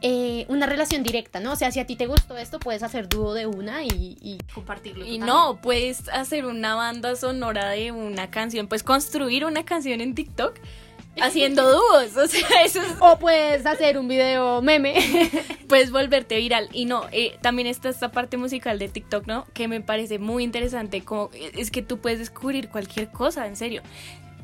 eh, una relación directa, ¿no? O sea, si a ti te gustó esto, puedes hacer dúo de una y, y compartirlo. Y no, puedes hacer una banda sonora de una canción, pues construir una canción en TikTok haciendo dúos, o sea, eso es. O puedes hacer un video meme. <laughs> puedes volverte viral. Y no, eh, también está esta parte musical de TikTok, ¿no? Que me parece muy interesante. Como, es que tú puedes descubrir cualquier cosa, en serio.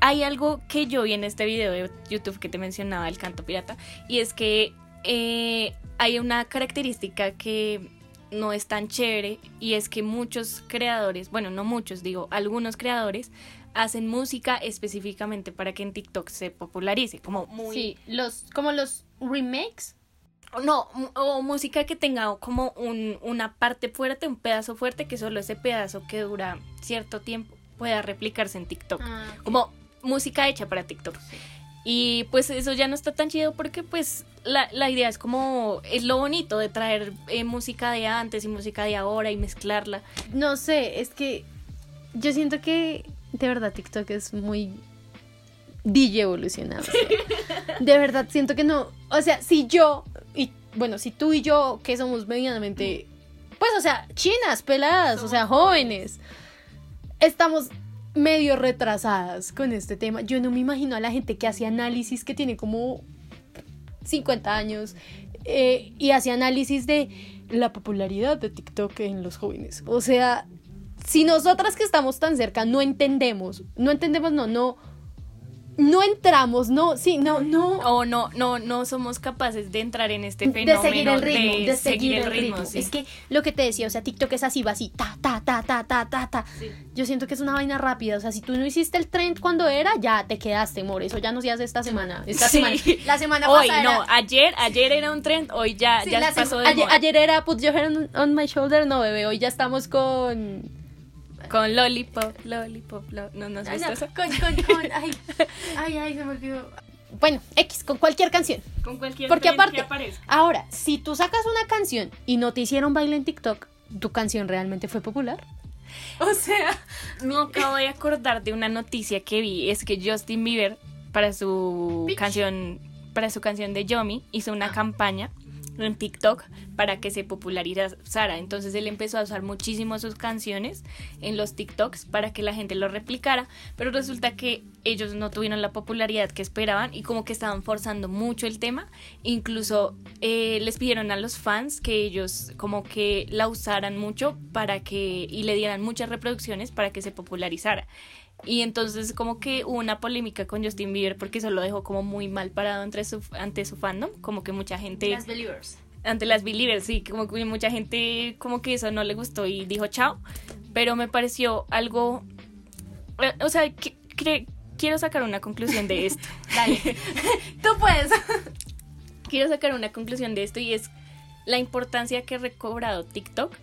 Hay algo que yo vi en este video de YouTube que te mencionaba, el canto pirata, y es que eh, hay una característica que no es tan chévere y es que muchos creadores, bueno, no muchos, digo, algunos creadores hacen música específicamente para que en TikTok se popularice, como muy... Sí, los, como los remakes. No, o música que tenga como un, una parte fuerte, un pedazo fuerte, que solo ese pedazo que dura cierto tiempo pueda replicarse en TikTok. Ah. Como música hecha para TikTok. Y pues eso ya no está tan chido porque pues la, la idea es como, es lo bonito de traer eh, música de antes y música de ahora y mezclarla. No sé, es que yo siento que de verdad TikTok es muy DJ evolucionado. <laughs> de verdad siento que no, o sea, si yo y bueno, si tú y yo que somos medianamente pues o sea, chinas, peladas, o sea, jóvenes, estamos medio retrasadas con este tema. Yo no me imagino a la gente que hace análisis que tiene como 50 años eh, y hace análisis de la popularidad de TikTok en los jóvenes. O sea, si nosotras que estamos tan cerca no entendemos, no entendemos, no, no, no entramos, no, sí, no, no. O no, no, no somos capaces de entrar en este De fenómeno. seguir el ritmo, de, seguir el ritmo. sí. Es que lo que te decía, o sea, TikTok es así, va así, ta, ta, ta, ta, ta, ta, ta. Sí. Yo siento que es una vaina rápida, o sea, si tú no hiciste el trend cuando era, ya te quedaste, amor, eso ya no se hace esta semana, esta Sí. semana. La semana Hoy pasada no, era- ayer, ayer era un trend, hoy ya, ya pasó de ayer, moda. ayer era Put Your Hand on My Shoulder, no, bebé, hoy ya estamos con... Con Lollipop, Lollipop, lo- no nos Ay, gusta no, eso. con, con, con, <laughs> ay, ay, ay, se me olvidó. Bueno, X, con cualquier canción. Con cualquier Porque que aparte, aparezca. ahora, si tú sacas una canción y no te hicieron baile en TikTok, ¿tu canción realmente fue popular? O sea, me acabo de acordar de una noticia que vi, es que Justin Bieber para su canción para su canción de Yomi hizo una campaña en TikTok para que se popularizara. Entonces él empezó a usar muchísimo sus canciones en los TikToks para que la gente lo replicara, pero resulta que ellos no tuvieron la popularidad que esperaban y como que estaban forzando mucho el tema. Incluso eh, les pidieron a los fans que ellos como que la usaran mucho para que y le dieran muchas reproducciones para que se popularizara. Y entonces como que hubo una polémica con Justin Bieber porque eso lo dejó como muy mal parado entre su, ante su fandom, como que mucha gente Believers. Ante las believers, sí, como que mucha gente como que eso no le gustó y dijo chao, pero me pareció algo, eh, o sea, que- quiero sacar una conclusión de esto. <laughs> Dale. <laughs> Tú puedes. quiero sacar una conclusión de esto y es la importancia que ha recobrado TikTok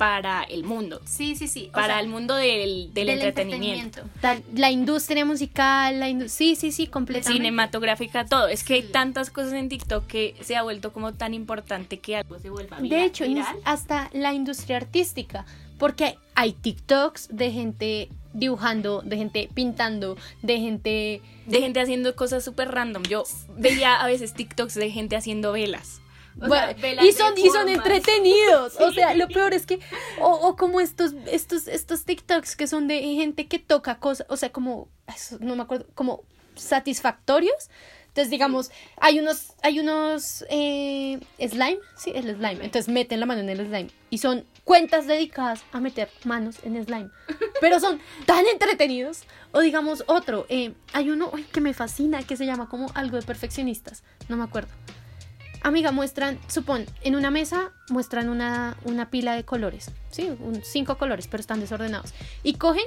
para el mundo, Sí, sí, sí. o para sea, el mundo del, del entretenimiento. La industria musical, la indu- sí, sí, sí, completamente. cinematográfica, todo. Es que hay tantas cosas en TikTok que se ha vuelto como tan importante que algo se vuelva De viral- hecho, ni- viral. hasta la industria artística, porque hay TikToks de gente dibujando, de gente pintando, de gente... de gente haciendo cosas súper random. Yo veía a veces TikToks de gente haciendo velas. O Bueno, sea, y son, y son entretenidos. O sea, lo peor es que, o, o como estos, estos, estos TikToks que son de gente que toca cosas, o sea, como, no me acuerdo, como satisfactorios. Entonces, digamos, hay unos, hay unos eh, slime, sí, el slime. Entonces meten la mano en el slime. Y son cuentas dedicadas a meter manos en slime. Pero son tan entretenidos. O digamos, otro, eh, hay uno ay, que me fascina, que se llama como algo de perfeccionistas. No me acuerdo. Amiga, muestran, supón, en una mesa muestran una, una pila de colores, ¿sí? Un- cinco colores, pero están desordenados. Y cogen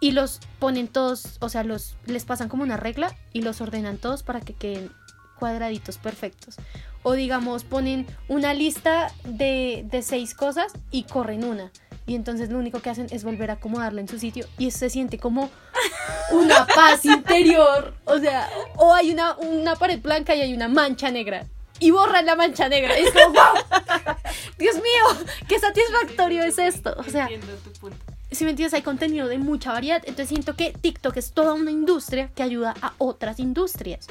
y los ponen todos, o sea, los, les pasan como una regla y los ordenan todos para que queden cuadraditos perfectos. O digamos, ponen una lista de, de seis cosas y corren una. Y entonces lo único que hacen es volver a acomodarla en su sitio y se siente como una paz <laughs> interior. O sea, o hay una, una pared blanca y hay una mancha negra. Y borran la mancha negra. Y es como, wow, <laughs> Dios mío, qué satisfactorio es esto. O sea, si me entiendes, hay contenido de mucha variedad. Entonces siento que TikTok es toda una industria que ayuda a otras industrias.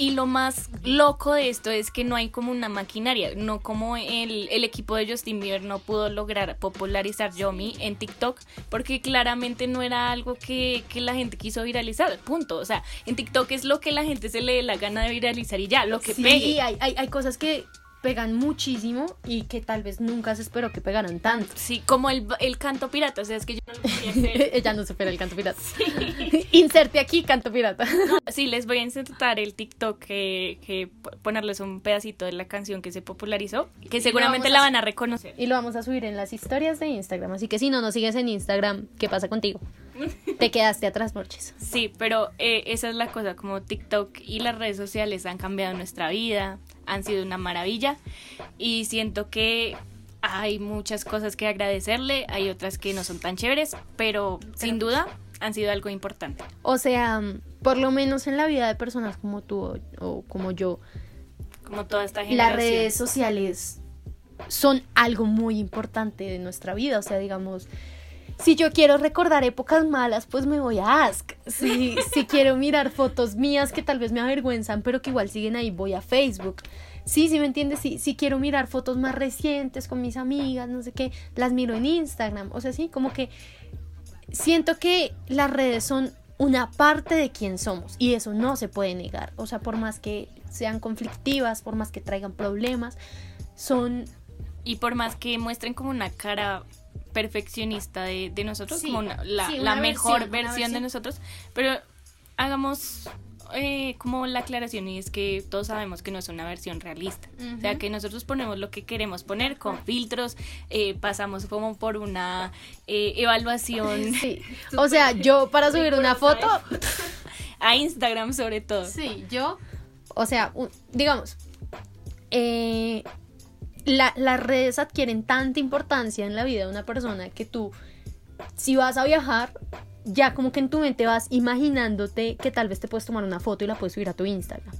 Y lo más loco de esto es que no hay como una maquinaria, no como el, el equipo de Justin Bieber no pudo lograr popularizar Yomi en TikTok, porque claramente no era algo que, que la gente quiso viralizar, punto. O sea, en TikTok es lo que la gente se le dé la gana de viralizar y ya, lo que sí, pegue. hay, hay, hay cosas que pegan muchísimo y que tal vez nunca se esperó que pegaran tanto. Sí, como el, el canto pirata, o sea, es que yo no lo podía <laughs> creer. Ella no supera el canto pirata. <laughs> Inserte aquí canto pirata. Sí, les voy a insertar el TikTok que, ponerles un pedacito de la canción que se popularizó, que seguramente la a- van a reconocer. Y lo vamos a subir en las historias de Instagram. Así que si no nos sigues en Instagram, ¿qué pasa contigo? Te quedaste atrás, Morches. Sí, pero eh, esa es la cosa, como TikTok y las redes sociales han cambiado nuestra vida, han sido una maravilla y siento que hay muchas cosas que agradecerle, hay otras que no son tan chéveres, pero sin duda han sido algo importante. O sea, por lo menos en la vida de personas como tú o, o como yo, Como toda esta las generación. redes sociales son algo muy importante de nuestra vida. O sea, digamos, si yo quiero recordar épocas malas, pues me voy a Ask. Si, si <laughs> quiero mirar fotos mías que tal vez me avergüenzan, pero que igual siguen ahí, voy a Facebook. Sí, sí me entiendes. Si, si quiero mirar fotos más recientes con mis amigas, no sé qué, las miro en Instagram. O sea, sí, como que siento que las redes son una parte de quién somos y eso no se puede negar. O sea, por más que sean conflictivas, por más que traigan problemas, son Y por más que muestren como una cara perfeccionista de, de nosotros, Sí, como una- la, sí, la una mejor versión, de nosotros, pero hagamos eh, como la aclaración y es que todos sabemos que no es una versión realista. O sea, que nosotros ponemos lo que queremos poner con filtros, eh, pasamos como por una eh, evaluación Sí. <laughs> O sea, yo para subir una foto, <laughs> a Instagram sobre todo. sí, yo, o sea, un- digamos, eh, la- las redes adquieren tanta importancia en la vida de una persona que tú, si vas a viajar, ya como que en tu mente vas imaginándote que tal vez te puedes tomar una foto y la puedes subir a tu Instagram.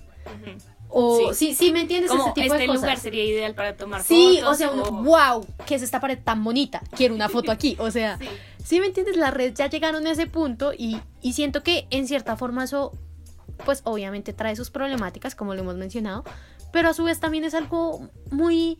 O Sí. sí, sí, me entiendes Como ese tipo este de cosas. lugar sería ideal para tomar Sí, fotos. o sea, o- wow, ¿qué es esta pared tan bonita? Quiero una foto aquí. O sea, sí, me entiendes, las redes ya llegaron a ese punto y, y siento que en cierta forma eso, pues obviamente trae sus problemáticas, como lo hemos mencionado, pero a su vez también es algo muy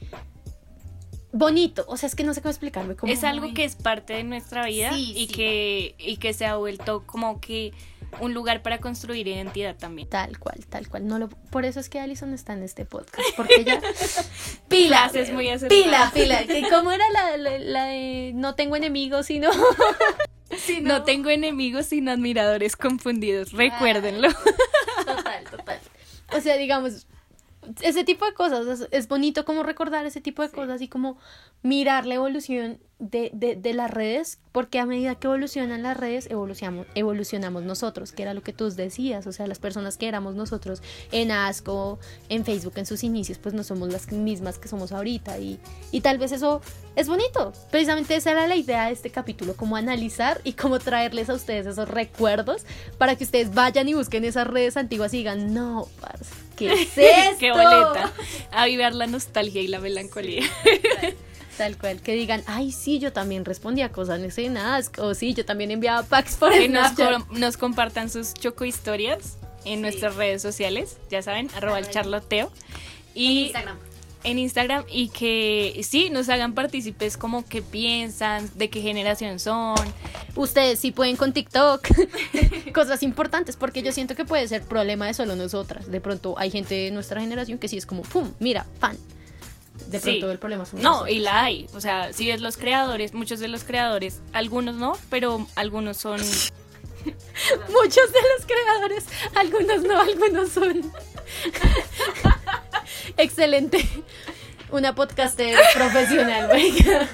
bonito. O sea, es que no sé cómo explicarme. Como es algo muy- que es parte de nuestra vida Sí, y sí. que y que se ha vuelto como que un lugar para construir identidad también. Tal cual, tal cual. No lo, por eso es que Alison está en este podcast, porque ella... <laughs> pila, Frases muy pila, pila. Que ¿Cómo era la, la, la de no tengo enemigos, sino... <laughs> No tengo enemigos sino admiradores confundidos, recuérdenlo. Total, total. O sea, digamos, ese tipo de cosas, es, es bonito como recordar ese tipo de cosas y como mirar la evolución de, de, de las redes, porque a medida que evolucionan las redes, evolucionamos, evolucionamos nosotros, que era lo que tú decías, o sea, las personas que éramos nosotros en Asco, en Facebook, en sus inicios, pues no somos las mismas que somos ahorita y, y tal vez eso es bonito. Precisamente esa era la idea de este capítulo, como analizar y como traerles a ustedes esos recuerdos para que ustedes vayan y busquen esas redes antiguas y digan, no, parce, ¿qué <laughs> es esto? Qué boleta. Avivar la nostalgia y la melancolía. Tal cual, que digan, ay, sí, yo también respondía cosas en ese Ask, o sí, yo también enviaba packs por Que <laughs> nos, nos compartan sus choco historias en nuestras redes sociales, ya saben, arroba el charloteo. Y en Instagram y que sí, nos hagan partícipes como qué piensan, de qué generación son. Ustedes sí pueden con TikTok. <laughs> <laughs> Cosas importantes, porque yo siento que puede ser problema de solo nosotras. De pronto hay gente de nuestra generación que sí es como, ¡pum! Mira, fan. De Sí. pronto el problema son No, nosotros. y la hay. O sea, si ves los creadores, muchos de los creadores, algunos no, pero algunos son. <laughs> Muchos de los creadores, algunos no, algunos son. <laughs> Excelente. Una podcaster <laughs> profesional, venga.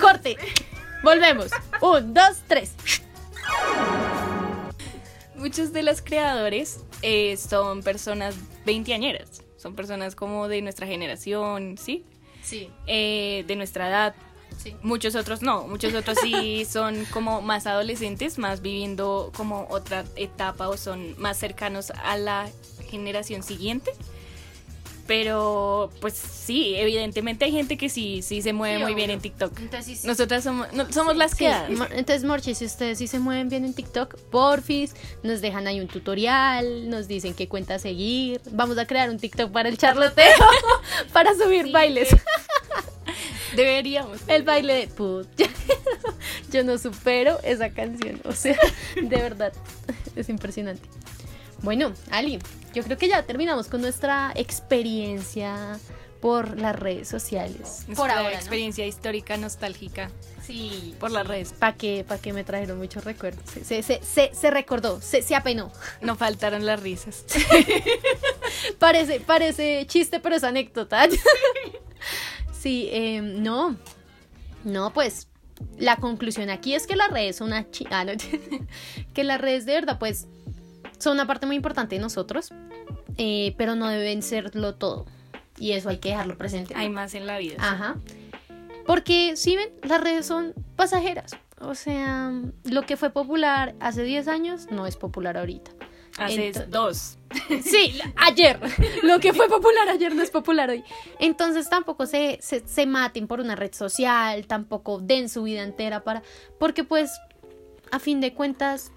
Corte. Volvemos. Un, dos, tres. Muchos de los creadores eh, son personas veinteañeras. Son personas como de nuestra generación, ¿sí? Sí, Eh, de nuestra edad. sí. Muchos otros no, muchos otros sí <laughs> son como más adolescentes, más viviendo como otra etapa o son más cercanos a la generación siguiente. Pero pues sí, evidentemente hay gente que sí, sí se mueve Sí, muy bien en TikTok. Entonces, sí, Nosotras somos, no- somos las que... Entonces, Morchi, si ustedes sí se mueven bien en TikTok, porfis, nos dejan ahí un tutorial, nos dicen qué cuenta seguir. Vamos a crear un TikTok para el charloteo, <laughs> para subir bailes. <laughs> Deberíamos. El baile de put. <laughs> Yo no supero esa canción. O sea, de verdad, es impresionante. Bueno, Ali, yo creo que ya terminamos con nuestra experiencia por las redes sociales. Nuestra Por ahora, ¿no? experiencia histórica, nostálgica Sí, por las redes. ¿Para qué, pa' qué me trajeron muchos recuerdos? Se, se, se, se- se recordó, se, se apenó. No faltaron las risas. <laughs> Parece, parece chiste, pero es anécdota. <laughs> sí, eh, no. No, pues la conclusión aquí es que las redes son una chi- ah, no, <laughs> que las redes de verdad pues son una parte muy importante de nosotros, eh, pero no deben serlo todo. Y eso hay que dejarlo presente. Hay más en la vida. Ajá. Porque si ven, las redes son pasajeras. O sea, lo que fue popular hace 10 años no es popular ahorita. Hace dos. <laughs> Sí, ayer. Lo que fue popular ayer no es popular hoy. Entonces tampoco se, se, se maten por una red social, tampoco den su vida entera para... Porque pues, a fin de cuentas,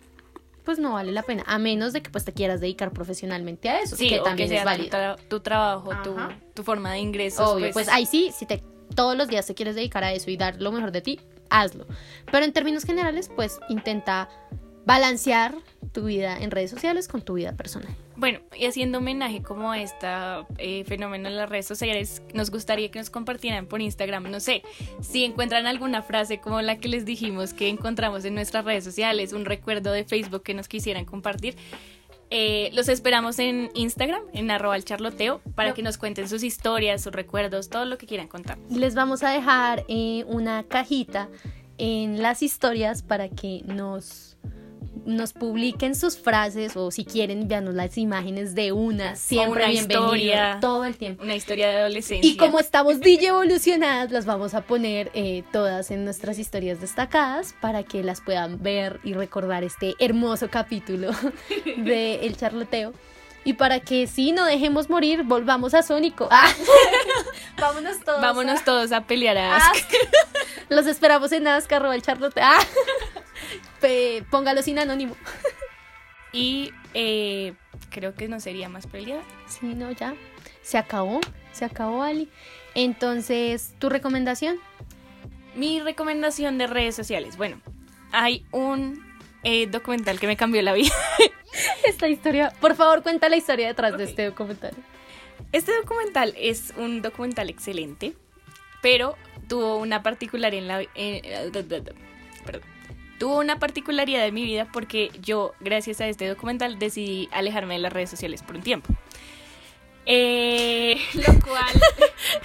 pues no vale la pena. A menos de que pues te quieras dedicar profesionalmente a eso. Sí, que o también que es tu, válido. tra- tu trabajo, tu, tu forma de ingresos. Obvio, pues, ahí sí, si te todos los días te quieres dedicar a eso y dar lo mejor de ti, hazlo. Pero en términos generales, pues intenta balancear tu vida en redes sociales con tu vida personal. Bueno, y haciendo homenaje como a este fenómeno en las redes sociales, nos gustaría que nos compartieran por Instagram, no sé, si encuentran alguna frase como la que les dijimos que encontramos en nuestras redes sociales, un recuerdo de Facebook que nos quisieran compartir. eh, los esperamos en Instagram, en arroba el charloteo, para No. que nos cuenten sus historias, sus recuerdos, todo lo que quieran contar. Les vamos a dejar eh, una cajita en las historias para que nos nos publiquen sus frases o si quieren enviarnos las imágenes de una, siempre una bienvenido historia. todo el tiempo. Una historia de adolescencia. Y como estamos DJ evolucionadas, las vamos a poner eh, todas en nuestras historias destacadas para que las puedan ver y recordar este hermoso capítulo <laughs> de El Charloteo. Y para que si no dejemos morir, volvamos a Sónico. Ah. <laughs> Vámonos todos. Vámonos a- todos a pelear a Ask. Ask. Los esperamos en Ask, arroba el charloteo. Ah. <laughs> Póngalo sin anónimo. <laughs> Y eh, creo que no sería más pelear. Sí, no, ya. Se acabó. Se acabó, Ali. Entonces, ¿tu recomendación? Mi recomendación de redes sociales. Bueno, hay un eh, documental que me cambió la vida. <laughs> Esta historia. Por favor, cuenta la historia detrás de este documental. Este documental es un documental excelente, pero tuvo una particular en la eh, perdón. Tuvo una particularidad en mi vida porque yo, gracias a este documental, decidí alejarme de las redes sociales por un tiempo. Eh, lo cual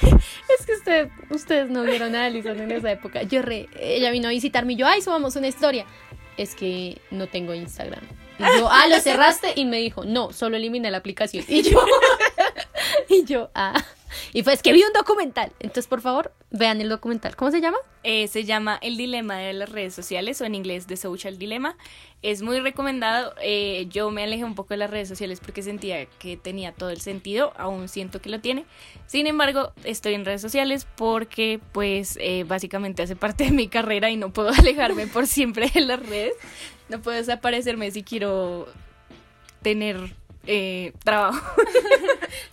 <laughs> Es que usted, ustedes no vieron a Alison en esa época. Yo re, ella vino a visitarme y yo, ay, subamos una historia. Es que no tengo Instagram. Y yo, ah, ¿lo cerraste? Y me dijo, no, solo eliminé la aplicación. Y yo, <laughs> y yo, ah. Y fue, es que vi un documental. Entonces, por favor, vean el documental. ¿Cómo se llama? Eh, se llama El Dilema de las redes sociales o en inglés The Social Dilemma. Es muy recomendado. Eh, yo me alejé un poco de las redes sociales porque sentía que tenía todo el sentido. Aún siento que lo tiene. Sin embargo, estoy en redes sociales porque pues eh, básicamente hace parte de mi carrera y no puedo <laughs> alejarme por siempre de las redes. No puedo desaparecerme si quiero tener eh, trabajo. <laughs>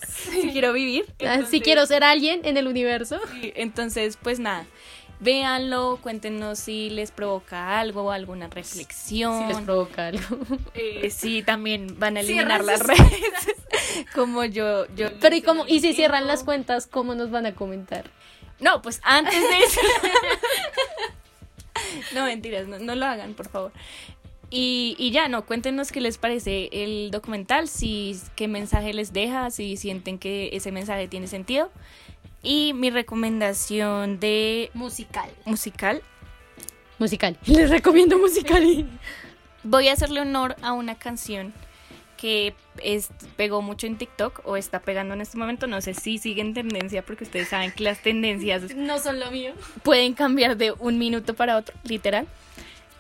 <laughs> si quiero vivir. Ah, Si quiero ser alguien en el universo. Sí, entonces, pues nada, véanlo, cuéntenos si les provoca algo, alguna reflexión. Si les provoca algo. <laughs> Eh, sí, también van a eliminar las redes. como yo, yo. Pero ¿y cómo? ¿Y si cierran las cuentas, cómo nos van a comentar? No, pues antes de eso. no, mentiras, no, no lo hagan, por favor. Y, y ya, no, cuéntenos qué les parece el documental, si qué mensaje les deja, si sienten que ese mensaje tiene sentido. Y mi recomendación de Musical. musical Musical. <laughs> Les recomiendo musical. Voy a hacerle honor a una canción que es, pegó mucho en TikTok o está pegando en este momento. No sé si sigue en tendencia porque ustedes saben que las tendencias No son lo mío. pueden cambiar de un minuto para otro, literal.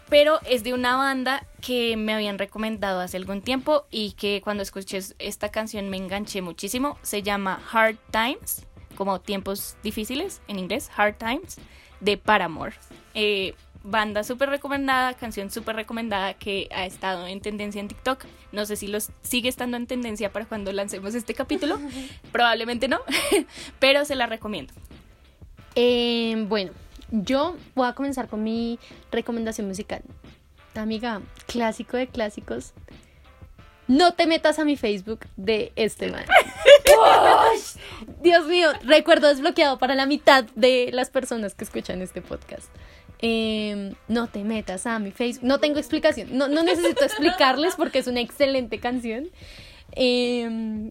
Pero es de una banda que me habían recomendado hace algún tiempo y que cuando escuché esta canción me enganché muchísimo. Se llama Hard Times, como tiempos difíciles en inglés, Hard Times, de Paramore. Eh, banda súper recomendada, canción súper recomendada que ha estado en tendencia en TikTok. No sé si los sigue estando en tendencia para cuando lancemos este capítulo. <laughs> Probablemente no, <laughs> pero se la recomiendo. Eh, bueno, yo voy a comenzar con mi recomendación musical. Amiga, clásico de clásicos. No te metas a mi Facebook de este man. <laughs> <laughs> Dios mío, recuerdo desbloqueado para la mitad de las personas que escuchan este podcast. Eh, no te metas a mi Facebook. No tengo explicación. No, no necesito explicarles porque es una excelente canción. Eh,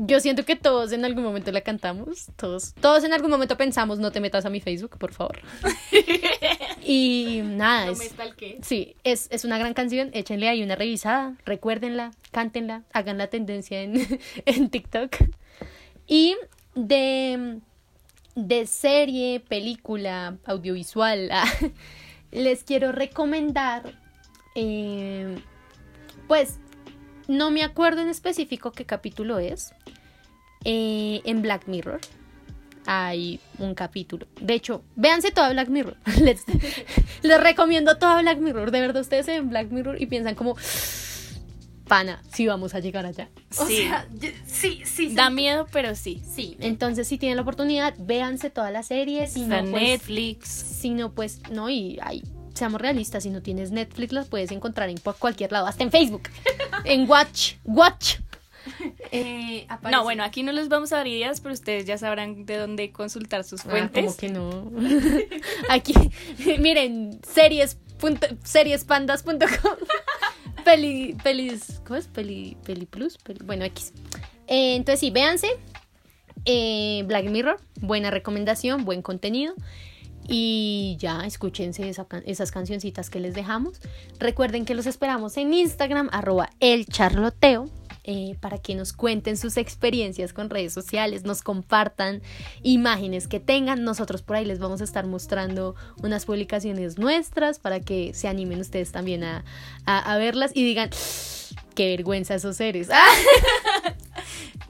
yo siento que todos en algún momento la cantamos. Todos, todos en algún momento pensamos, no te metas a mi Facebook, por favor. <laughs> Y nada, No es, me sí, es, es una gran canción, échenle ahí una revisada, recuérdenla, cántenla, hagan la tendencia en, <laughs> en TikTok. Y de, de serie, película, audiovisual, ah, <laughs> les quiero recomendar, eh, pues, no me acuerdo en específico qué capítulo es, eh, en Black Mirror hay un capítulo. De hecho, véanse toda Black Mirror. <laughs> Les, les recomiendo toda Black Mirror. De verdad, ustedes se ven Black Mirror y piensan como, pana, sí vamos a llegar allá. <laughs> O Sí. sea, yo- sí, sí, sí. Da miedo, pero sí. Sí, entonces si tienen la oportunidad, véanse toda la serie. Si Está no, en pues, Netflix. si no, pues no, y ay, seamos realistas, si no tienes Netflix, los puedes encontrar en cualquier lado, hasta en Facebook, <laughs> en Watch, Watch. <laughs> Eh, No, bueno, aquí no les vamos a dar ideas, pero ustedes ya sabrán de dónde consultar sus Ah, fuentes. como que no. <laughs> Aquí, miren, series, punto- seriespandas.com. Peli, pelis, ¿cómo es? Peli, peli plus, peli- bueno, X. Eh, entonces sí, véanse. Eh, Black Mirror, buena recomendación, buen contenido. Y ya, escúchense esas cancioncitas que les dejamos. Recuerden que los esperamos en Instagram, arroba el eh, para que nos cuenten sus experiencias con redes sociales, nos compartan imágenes que tengan. Nosotros por ahí les vamos a estar mostrando unas publicaciones nuestras para que se animen ustedes también a- a verlas y digan, qué vergüenza esos seres. <laughs> ¡Ah!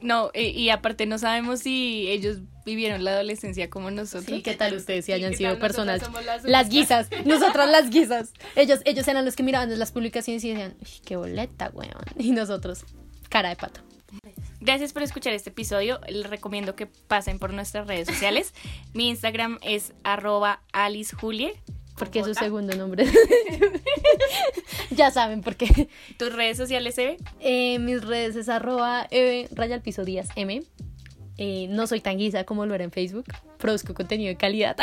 No, y, y aparte no sabemos si ellos vivieron la adolescencia como nosotros. Sí, ¿qué tal ustedes si Sí, hayan ¿qué sido personas? las Las guisas, <laughs> nosotras las guisas. Ellos, ellos eran los que miraban las publicaciones y decían, "Uy, qué boleta, weón. <laughs> Y nosotros, cara de pato. Gracias por escuchar este episodio. Les recomiendo que pasen por nuestras redes sociales. Mi Instagram es arroba alicejulie. Porque es su segundo nombre. <laughs> ya saben por qué. ¿Tus redes sociales se ve? Eh, mis redes es arroba eve, raya al piso díaz m. Eh, no soy tan guisa como lo era en Facebook. Produzco contenido de calidad.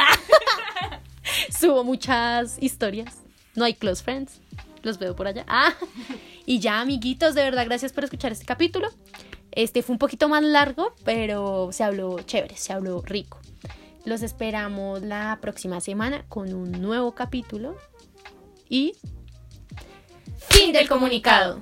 <laughs> Subo muchas historias. No hay close friends. Los veo por allá. Ah. Y ya, amiguitos, de verdad, gracias por escuchar este capítulo. Este fue un poquito más largo, pero se habló chévere, se habló rico. Los esperamos la próxima semana con un nuevo capítulo. Y... Fin del comunicado.